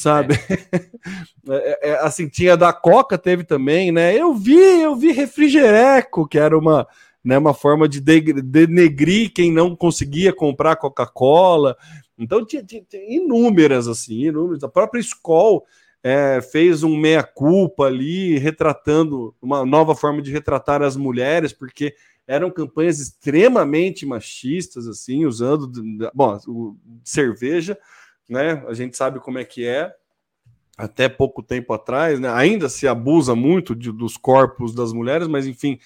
sabe? É. É, é, assim, tinha da Coca, teve também, né? Eu vi, eu vi refrigereco, que era uma, né, uma forma de denegrir quem não conseguia comprar Coca-Cola. Então, tinha, tinha, tinha, inúmeras, assim, inúmeras. A própria escola é, fez um meia-culpa ali, retratando uma nova forma de retratar as mulheres, porque eram campanhas extremamente machistas, assim, usando, bom, cerveja, né? A gente sabe como é que é. Até pouco tempo atrás, né? Ainda se abusa muito de, dos corpos das mulheres, mas enfim,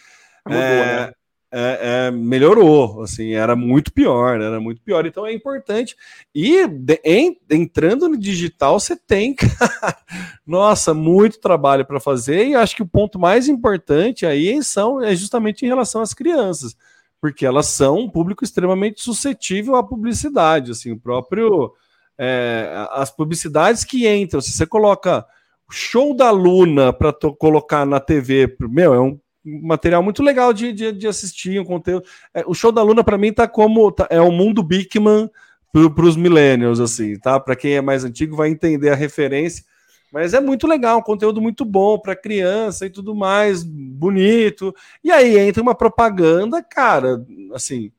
Mudou, é, né? é, é, melhorou. Assim, era muito pior, era muito pior. Então é importante. E de, em, entrando no digital, você tem, cara, nossa, muito trabalho para fazer. E acho que o ponto mais importante aí são é justamente em relação às crianças, porque elas são um público extremamente suscetível à publicidade. Assim, o próprio é, as publicidades que entram, se você coloca show da Luna para colocar na TV, meu, é um material muito legal de, de, de assistir, um conteúdo. É, o show da Luna, para mim, tá como tá, é o mundo Bigman para os millennials, assim, tá? Para quem é mais antigo vai entender a referência. Mas é muito legal, um conteúdo muito bom para criança e tudo mais, bonito. E aí entra uma propaganda, cara, assim,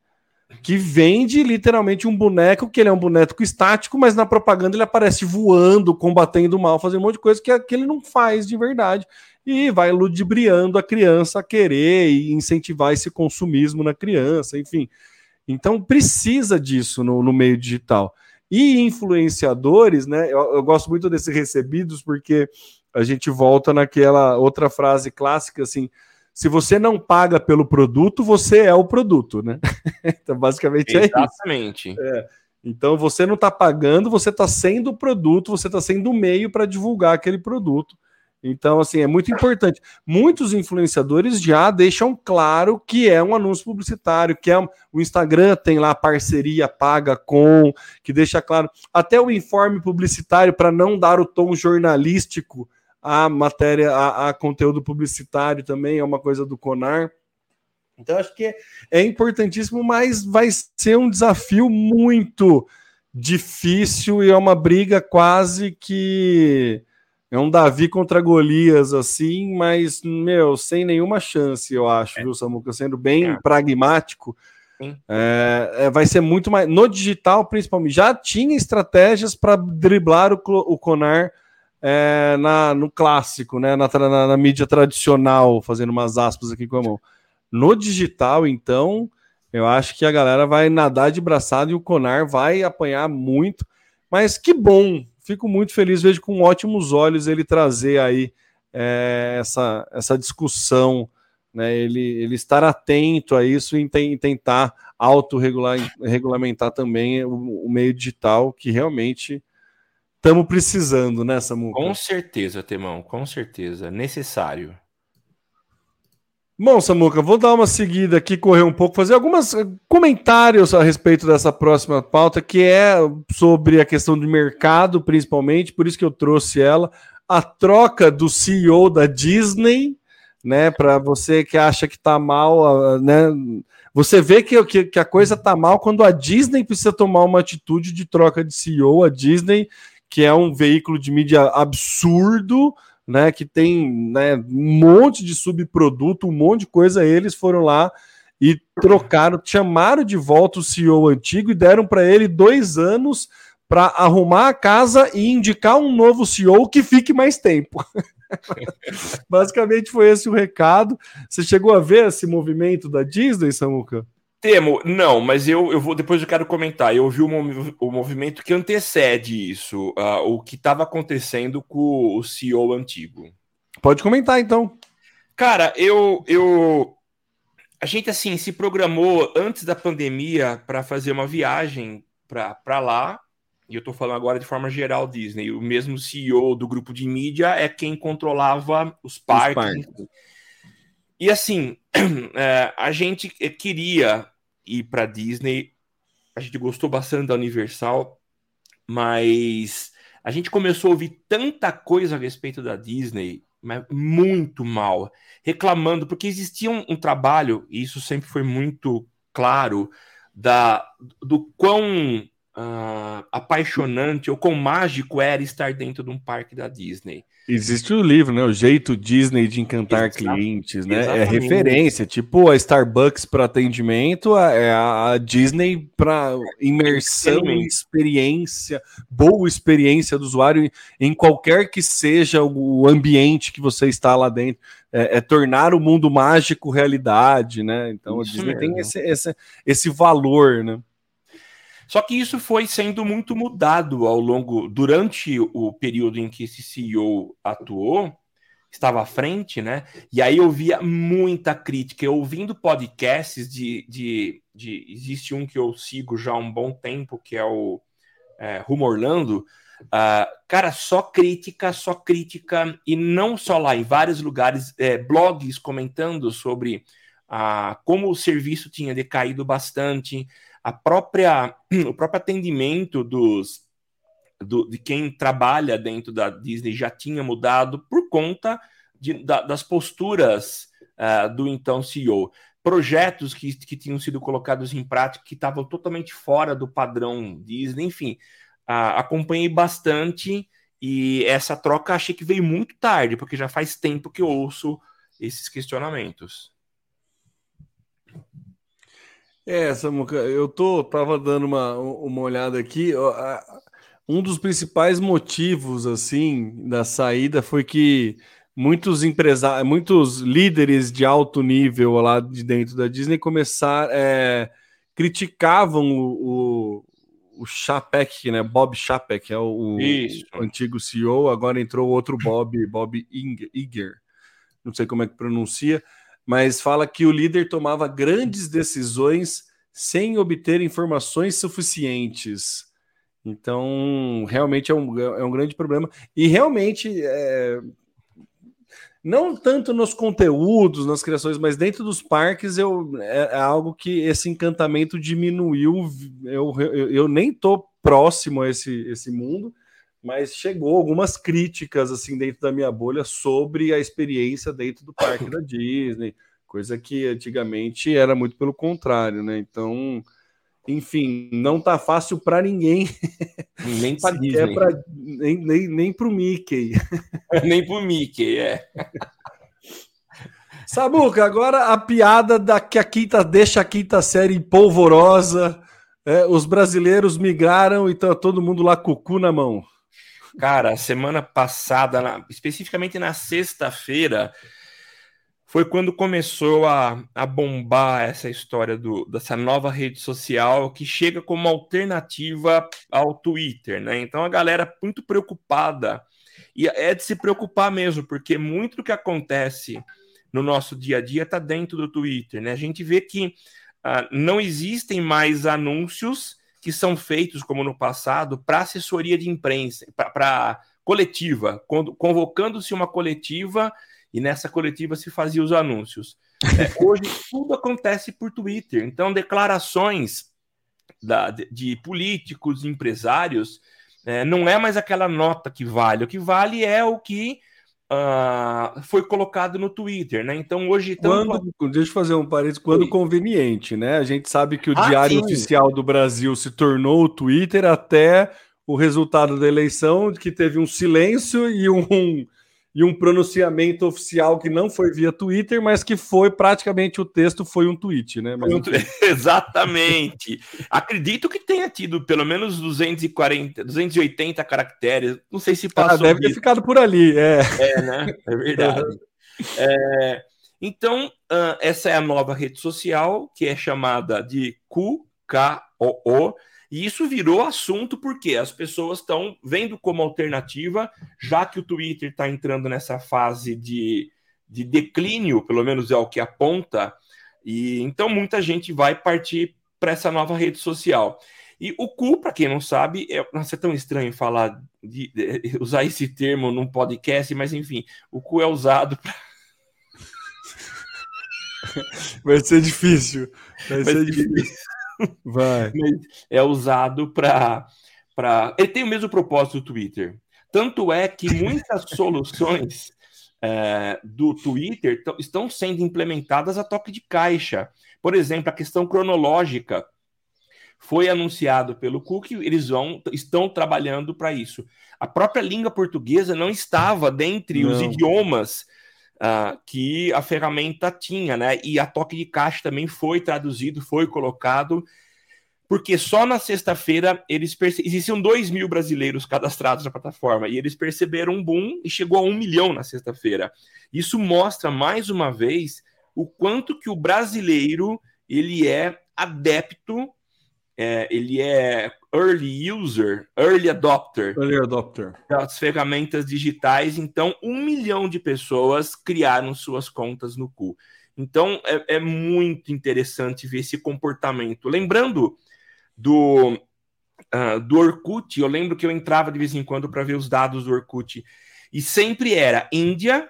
que vende literalmente um boneco, que ele é um boneco estático, mas na propaganda ele aparece voando, combatendo mal, fazendo um monte de coisa que, que ele não faz de verdade. E vai ludibriando a criança a querer e incentivar esse consumismo na criança, enfim. Então precisa disso no, no meio digital. E influenciadores, né? Eu, eu gosto muito desses recebidos, porque a gente volta naquela outra frase clássica assim se você não paga pelo produto, você é o produto, né? então, basicamente Exatamente. é isso. Exatamente. É. Então, você não está pagando, você está sendo o produto, você está sendo o meio para divulgar aquele produto. Então, assim, é muito importante. Muitos influenciadores já deixam claro que é um anúncio publicitário, que é um, o Instagram tem lá parceria paga com, que deixa claro. Até o informe publicitário para não dar o tom jornalístico a matéria, a, a, conteúdo publicitário também é uma coisa do Conar. Então, acho que é, importantíssimo, mas vai ser um desafio muito difícil e é uma briga quase que é um Davi contra Golias, assim, mas, meu, sem nenhuma chance, eu acho, é. viu, Samuca? Sendo bem é. pragmático, é, é, vai ser muito mais. No digital, principalmente, já tinha estratégias para driblar o, o Conar é, na, no clássico, né? Na, na, na, mídia tradicional, fazendo umas aspas aqui com a mão. No digital, então, eu acho que a galera vai nadar de braçada e o Conar vai apanhar muito. Mas que bom! Fico muito feliz, vejo com ótimos olhos ele trazer aí é, essa, essa discussão, né? Ele, ele estar atento a isso e, tem, tentar autorregulamentar também o, o meio digital, que realmente estamos precisando, né, Samuca? Com certeza, Temão, com certeza. Necessário. Bom, Samuca, vou dar uma seguida aqui, correr um pouco, fazer alguns eh, comentários a respeito dessa próxima pauta, que é sobre a questão de mercado, principalmente, por isso que eu trouxe ela. A troca do CEO da Disney, né? Para você que acha que tá mal, né? Você vê que, que, que a coisa tá mal quando a Disney precisa tomar uma atitude de troca de CEO. A Disney que é um veículo de mídia absurdo, né? Que tem né, um monte de subproduto, um monte de coisa. Eles foram lá e trocaram, chamaram de volta o CEO antigo e deram para ele dois anos para arrumar a casa e indicar um novo CEO que fique mais tempo. Basicamente foi esse o recado. Você chegou a ver esse movimento da Disney, Samuca? Temo, não, mas eu, eu vou depois eu quero comentar. Eu vi o, o movimento que antecede isso, uh, o que estava acontecendo com o CEO antigo. Pode comentar então. Cara, eu, eu a gente assim se programou antes da pandemia para fazer uma viagem para lá. E eu estou falando agora de forma geral Disney. O mesmo CEO do grupo de mídia é quem controlava os parques. Os parques. E assim, é, a gente queria ir para Disney. A gente gostou bastante da Universal, mas a gente começou a ouvir tanta coisa a respeito da Disney, mas muito mal, reclamando, porque existia um, um trabalho, e isso sempre foi muito claro, da, do quão uh, apaixonante ou quão mágico era estar dentro de um parque da Disney. Existe o livro, né? O jeito Disney de encantar Exato. clientes, né? É Exatamente. É referência, tipo a Starbucks para atendimento, é a Disney para imersão experiência, boa experiência do usuário em qualquer que seja o ambiente que você está lá dentro. É, é tornar o mundo mágico realidade, né? Então Isso a Disney mesmo. tem esse, esse, esse valor, né? Só que isso foi sendo muito mudado ao longo, durante o período em que esse CEO atuou, estava à frente, né? E aí eu via muita crítica, eu ouvindo podcasts de, de, de, Existe um que eu sigo já há um bom tempo, que é o é, Rumo Orlando. Uh, cara, só crítica, só crítica, e não só lá, em vários lugares, é, blogs comentando sobre uh, como o serviço tinha decaído bastante, a própria, o próprio atendimento dos, do, de quem trabalha dentro da Disney já tinha mudado por conta de, da, das posturas uh, do então CEO. Projetos que, que tinham sido colocados em prática que estavam totalmente fora do padrão Disney, enfim, uh, acompanhei bastante e essa troca achei que veio muito tarde, porque já faz tempo que ouço esses questionamentos. É, Samuca, eu tô, tava dando uma, uma olhada aqui. Um dos principais motivos, assim, da saída foi que muitos empresários, muitos líderes de alto nível lá de dentro da Disney começaram, é, criticavam o, o, o Chapek, né? Bob Chapek, é o, o, antigo CEO, agora entrou outro Bob, Bob Iger, não sei como é que pronuncia, mas fala que o líder tomava grandes decisões sem obter informações suficientes. Então, realmente é um, é um grande problema. E realmente, é, não tanto nos conteúdos, nas criações, mas dentro dos parques, eu, é, é algo que esse encantamento diminuiu. Eu, eu, eu nem estou próximo a esse, esse mundo, mas chegou algumas críticas assim dentro da minha bolha sobre a experiência dentro do parque da Disney, coisa que antigamente era muito pelo contrário, né? Então, enfim, não tá fácil para ninguém. Nem para Disney. Pra, nem, nem, nem para o Mickey. nem para o Mickey, é. Samuca, agora a piada da que a quinta deixa a quinta série polvorosa. É, os brasileiros migraram e tá todo mundo lá com o cu na mão. Cara, semana passada, na, especificamente na sexta-feira, foi quando começou a, a bombar essa história do, dessa nova rede social que chega como alternativa ao Twitter, né? Então a galera muito preocupada, e é de se preocupar mesmo, porque muito do que acontece no nosso dia a dia está dentro do Twitter, né? A gente vê que uh, não existem mais anúncios que são feitos, como no passado, para assessoria de imprensa, para coletiva, convocando-se uma coletiva e nessa coletiva se fazia os anúncios. É, hoje tudo acontece por Twitter, então declarações da, de, políticos, empresários, é, não é mais aquela nota que vale, o que vale é o que uh, foi colocado no Twitter, né? Então hoje. Quando, Deixa eu fazer um parênteses, quando Oi. conveniente, né? A gente sabe que o ah, Diário sim. Oficial do Brasil se tornou o Twitter até o resultado da eleição, que teve um silêncio e um e um pronunciamento oficial que não foi via Twitter, mas que foi praticamente o texto foi um tweet, né? Mas, Exatamente. Acredito que tenha tido pelo menos 240, 280 caracteres. Não sei se passou. Ah, deve ter ficado por ali, é. É, né? É verdade. é, então, uh, essa é a nova rede social que é chamada de QKOO. E isso virou assunto porque as pessoas estão vendo como alternativa, já que o Twitter está entrando nessa fase de, de declínio, pelo menos é o que aponta, e então muita gente vai partir para essa nova rede social. E o cu, para quem não sabe, é, nossa, é tão estranho falar de, de, usar esse termo num podcast, mas enfim, o cu é usado para Vai ser difícil. Vai, Vai ser difícil. difícil. Vai. É usado para. Pra... Ele tem o mesmo propósito do Twitter. Tanto é que muitas soluções é, do Twitter estão sendo implementadas a toque de caixa. Por exemplo, a questão cronológica foi anunciado pelo Cook, eles vão, estão trabalhando para isso. A própria língua portuguesa não estava dentre não. os idiomas uh, que a ferramenta tinha, né? E a toque de caixa também foi traduzido, foi colocado, porque só na sexta-feira eles perce... existiam 2 mil brasileiros cadastrados na plataforma e eles perceberam um boom e chegou a um milhão na sexta-feira. Isso mostra mais uma vez o quanto que o brasileiro ele é adepto é, ele é early user, early adopter, early adopter das ferramentas digitais. Então, um milhão de pessoas criaram suas contas no cu. Então, é, é muito interessante ver esse comportamento. Lembrando do, uh, do Orkut, eu lembro que eu entrava de vez em quando para ver os dados do Orkut e sempre era Índia,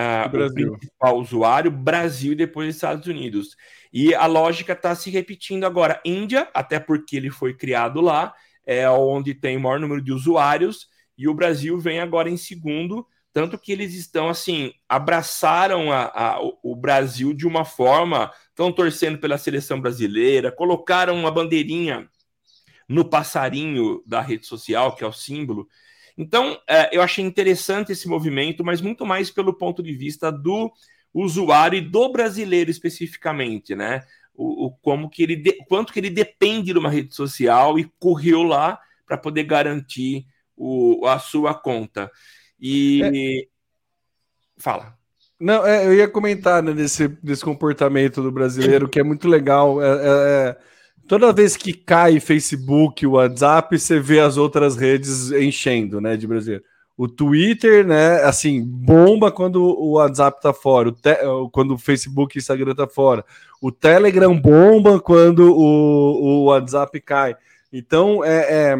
uh, o principal usuário, Brasil e depois Estados Unidos. E a lógica está se repetindo agora. Índia, até porque ele foi criado lá, é onde tem o maior número de usuários, e o Brasil vem agora em segundo, tanto que eles estão assim, abraçaram a, a, o Brasil de uma forma, estão torcendo pela seleção brasileira, colocaram uma bandeirinha no passarinho da rede social, que é o símbolo. Então, é, eu achei interessante esse movimento, mas muito mais pelo ponto de vista do usuário e do brasileiro especificamente, né? O, o como que ele de, quanto que ele depende de uma rede social e correu lá para poder garantir o, a sua conta. E é. fala. Não, é, eu ia comentar né, desse, desse comportamento do brasileiro que é muito legal. É, é, é, toda vez que cai Facebook, WhatsApp, você vê as outras redes enchendo, né, de brasileiro. O Twitter, né, assim, bomba quando o WhatsApp tá fora, o quando o Facebook e o Instagram tá fora. O Telegram bomba quando o, o WhatsApp cai. Então, é, é...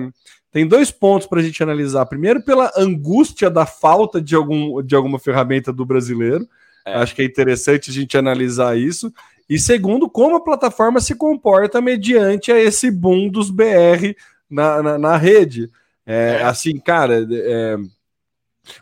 tem dois pontos para a gente analisar. Primeiro, pela angústia da falta de, algum, de alguma ferramenta do brasileiro. É. Acho que é interessante a gente analisar isso. E segundo, como a plataforma se comporta mediante a esse boom dos BR na, na, na rede. É, é. Assim, cara, é,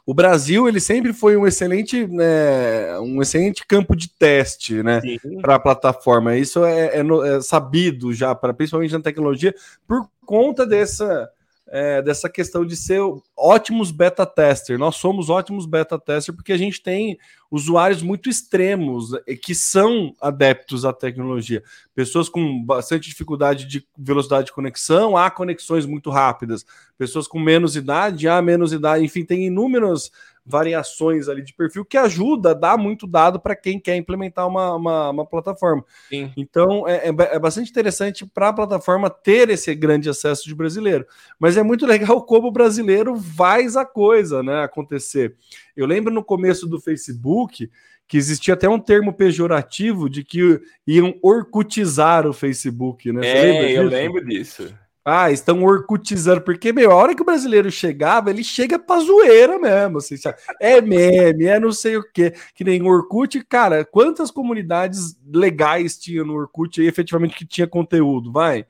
o Brasil ele sempre foi um excelente, né, um excelente campo de teste, né, para a plataforma. Isso é, é, é sabido já, para principalmente na tecnologia, por conta dessa é, dessa questão de ser ótimos beta tester. Nós somos ótimos beta tester porque a gente tem usuários muito extremos eh, que são adeptos à tecnologia. Pessoas com bastante dificuldade de velocidade de conexão, há conexões muito rápidas. Pessoas com menos idade, há menos idade. Enfim, tem inúmeras variações ali de perfil que ajuda a dar muito dado para quem quer implementar uma, uma, uma plataforma. Sim. Então é, é, é, bastante interessante para a plataforma ter esse grande acesso de brasileiro. Mas é muito legal como o brasileiro faz a coisa né, acontecer. Eu lembro no começo do Facebook que existia até um termo pejorativo de que iam orcutizar o Facebook, né? Você é, eu lembro disso. Ah, estão orcutizando, porque, meu, a hora que o brasileiro chegava, ele chega pra zoeira mesmo, assim, sabe? É meme, é não sei o quê, que nem Orkut, cara, quantas comunidades legais tinha no Orkut aí, efetivamente, que tinha conteúdo, vai?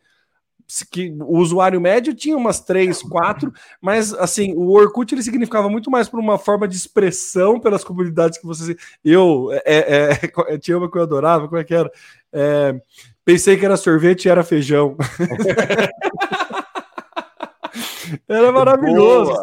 Que o usuário médio tinha umas três, quatro, mas assim, o Orkut ele significava muito mais por uma forma de expressão pelas comunidades que você. Eu é, é, é, tinha uma que eu adorava, como é que era? É, Pensei que era sorvete e era feijão. Era maravilhoso.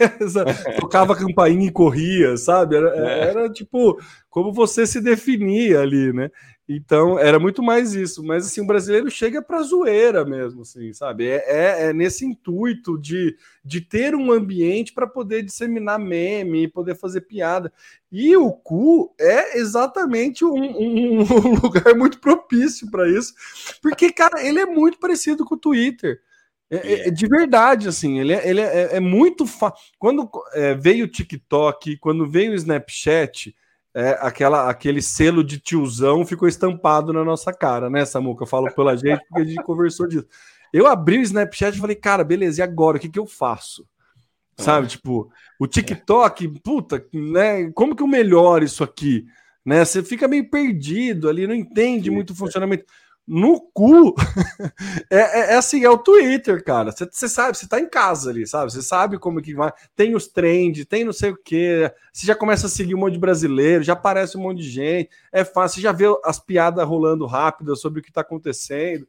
Tocava campainha e corria, sabe? Era, é. era, tipo como você se definia ali, né? Então era muito mais isso. Mas assim, o brasileiro chega para zoeira mesmo, assim, sabe? É, é, é, nesse intuito de, de ter um ambiente para poder disseminar meme e poder fazer piada. E o cu é exatamente um, um, um lugar muito propício para isso, porque, cara, ele é muito parecido com o Twitter. É, é, é, de verdade, assim, ele é, ele é, é muito fácil. Quando é, veio o TikTok, quando veio o Snapchat, é, aquela, aquele selo de tiozão ficou estampado na nossa cara, né, Samuca? Eu falo pela gente porque a gente conversou disso. Eu abri o Snapchat e falei, cara, beleza, e agora? O que, que eu faço? Sabe, tipo, o TikTok, puta, né? Como que eu melhoro isso aqui? Né? Você fica meio perdido ali, não entende muito o funcionamento no cu é, é, é, assim, é o Twitter, cara. Você sabe, você tá em casa ali, sabe? Você sabe como que vai. Tem os trends, tem não sei o que. Você já começa a seguir um monte de brasileiro, já aparece um monte de gente. É fácil, você já vê as piadas rolando rápidas sobre o que tá acontecendo.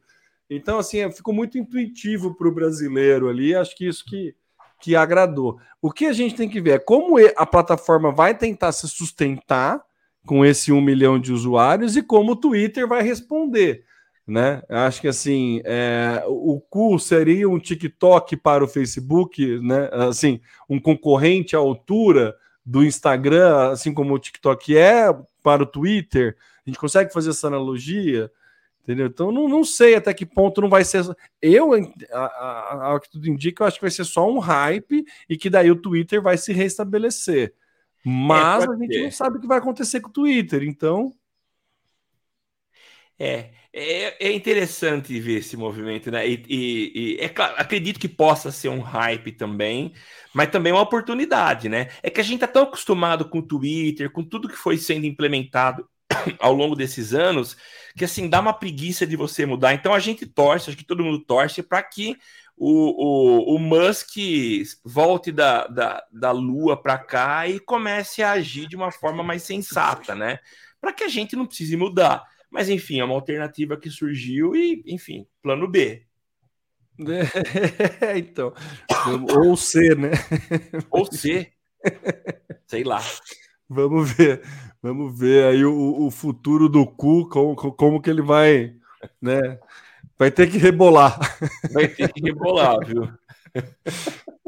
Então, assim, ficou muito intuitivo para o brasileiro ali. Acho que isso que, que agradou. O que a gente tem que ver é como a plataforma vai tentar se sustentar com esse um milhão de usuários e como o Twitter vai responder né? Acho que assim, é, o cu seria um TikTok para o Facebook, né? Assim, um concorrente à altura do Instagram, assim como o TikTok é para o Twitter. A gente consegue fazer essa analogia, entendeu? Então não, não sei até que ponto não vai ser. Eu, ao que tudo indica, eu acho que vai ser só um hype e que daí o Twitter vai se restabelecer. Mas é, a gente não sabe o que vai acontecer com o Twitter, então. É, é, é, interessante ver esse movimento, né? E, e, e, é claro, acredito que possa ser um hype também, mas também uma oportunidade, né? É que a gente tá tão acostumado com o Twitter, com tudo que foi sendo implementado ao longo desses anos, que assim dá uma preguiça de você mudar. Então a gente torce, acho que todo mundo torce para que o, o, o Musk volte da, da, da Lua para cá e comece a agir de uma forma mais sensata, né? Para que a gente não precise mudar. Mas, enfim, é uma alternativa que surgiu e, enfim, plano B. É, então. Ou C, né? Ou C. Sei lá. Vamos ver. Vamos ver aí o, o futuro do cu, como, como que ele vai, né? Vai ter que rebolar. Vai ter que rebolar, viu?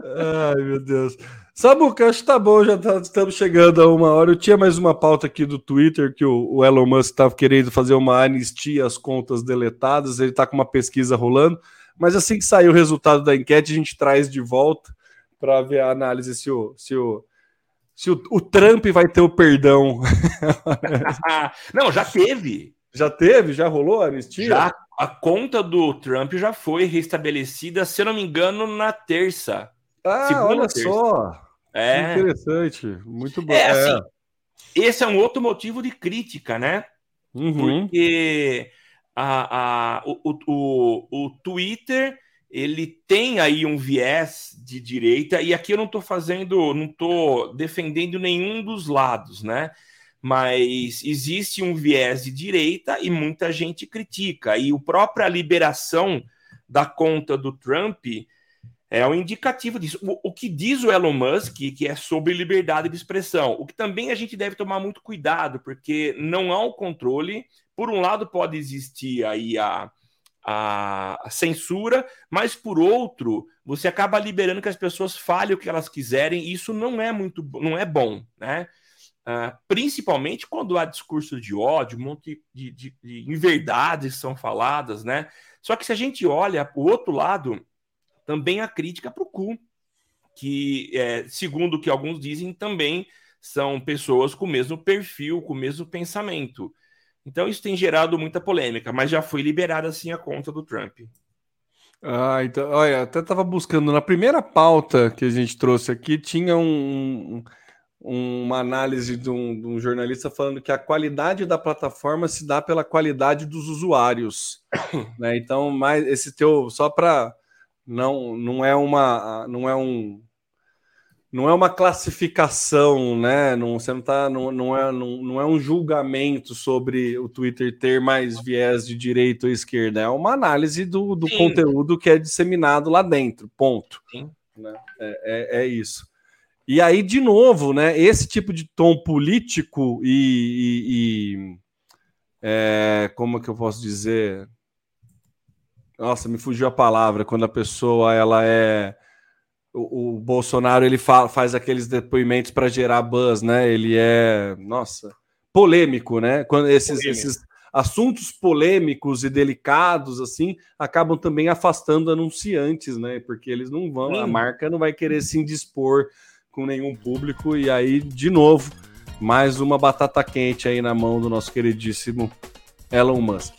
Ai, meu Deus. Samuca, acho que tá bom, já tá, estamos chegando a uma hora. Eu tinha mais uma pauta aqui do Twitter que o, o Elon Musk estava querendo fazer uma anistia às contas deletadas. Ele está com uma pesquisa rolando, mas assim que sair o resultado da enquete, a gente traz de volta para ver a análise se o, se o, se o, o Trump vai ter o perdão. Não, já teve. Já teve? Já rolou a anistia? Já. A conta do Trump já foi restabelecida, se eu não me engano, na terça. Ah, olha terça. só. É. Que interessante. Muito bom. É, é, assim, esse é um outro motivo de crítica, né? Uhum. Porque a, a, o, o, o Twitter ele tem aí um viés de direita, e aqui eu não estou fazendo, não estou defendendo nenhum dos lados, né? Mas existe um viés de direita e muita gente critica. E a própria liberação da conta do Trump é um indicativo disso. O, o, que diz o Elon Musk, que é sobre liberdade de expressão, o que também a gente deve tomar muito cuidado, porque não há um controle. Por um lado, pode existir aí a, a censura, mas por outro, você acaba liberando que as pessoas falem o que elas quiserem, e isso não é muito não é bom, né? Uh, principalmente quando há discurso de ódio, um monte de, de, de inverdades são faladas, né? Só que se a gente olha o outro lado, também a crítica para o cu, que, é, segundo o que alguns dizem, também são pessoas com o mesmo perfil, com o mesmo pensamento. Então isso tem gerado muita polêmica, mas já foi liberada assim a conta do Trump. Ah, então, olha, até estava buscando na primeira pauta que a gente trouxe aqui, tinha um, um, uma análise de um, de um, jornalista falando que a qualidade da plataforma se dá pela qualidade dos usuários. né? Então, mais esse teu, só para não, não é uma, não é um, não é uma classificação, né? Não, você não, tá, não, não, é, não, não é um julgamento sobre o Twitter ter mais viés de direita ou esquerda, é uma análise do, do conteúdo que é disseminado lá dentro. Ponto. Né? É, é, é, isso. E aí, de novo, né? Esse tipo de tom político e, e, e é, como que eu posso dizer? Nossa, me fugiu a palavra quando a pessoa ela é o, o Bolsonaro ele fa faz aqueles depoimentos para gerar buzz, né? Ele é, nossa, polêmico, né? Quando esses, esses assuntos polêmicos e delicados assim acabam também afastando anunciantes, né? Porque eles não vão, a marca não vai querer se indispor com nenhum público e aí de novo mais uma batata quente aí na mão do nosso queridíssimo Elon Musk.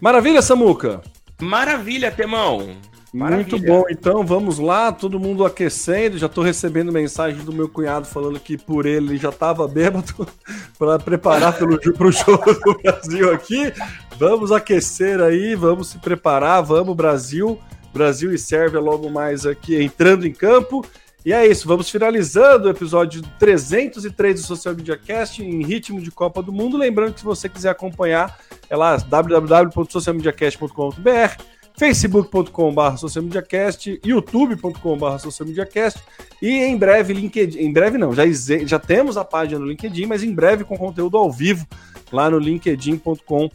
Maravilha, Samuca. Maravilha, Temão. Maravilha. Muito bom, então vamos lá, todo mundo aquecendo. Já estou recebendo mensagem do meu cunhado falando que por ele já estava bêbado para preparar para o jogo do Brasil aqui. Vamos aquecer aí, vamos se preparar, vamos Brasil. Brasil e Sérvia logo mais aqui entrando em campo. E é isso, vamos finalizando o episódio 303 do Social Media Cast em ritmo de Copa do Mundo. Lembrando que se você quiser acompanhar, é lá www.socialmediacast.com.br facebook.com.br socialmediacast, youtube.com.br socialmediacast e em breve LinkedIn, em breve não, já, já temos a página no LinkedIn, mas em breve com conteúdo ao vivo lá no linkedin.com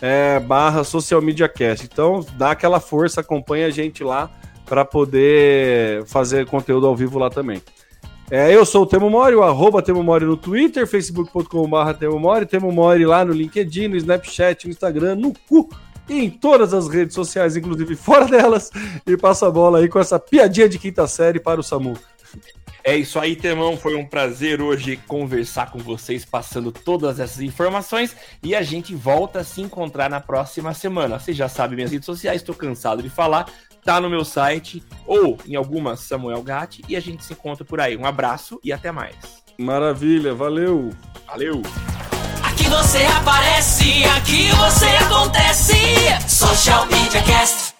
é, socialmediacast. Então dá aquela força, acompanha a gente lá para poder fazer conteúdo ao vivo lá também. É, eu sou o Temo Mori, o arroba Temo Mori no Twitter, facebook.com.br Temo Mori, Temo Mori lá no LinkedIn, no Snapchat, no Instagram, no cu e em todas as redes sociais, inclusive fora delas, e passa a bola aí com essa piadinha de quinta série para o Samu. É isso aí, Temão. Foi um prazer hoje conversar com vocês, passando todas essas informações. E a gente volta a se encontrar na próxima semana. Você já sabe minhas redes sociais, estou cansado de falar. Tá no meu site ou em alguma Samuel Gatti. E a gente se encontra por aí. Um abraço e até mais. Maravilha, valeu. Valeu. Aqui você aparece, aqui você acontece. Social Media Cast.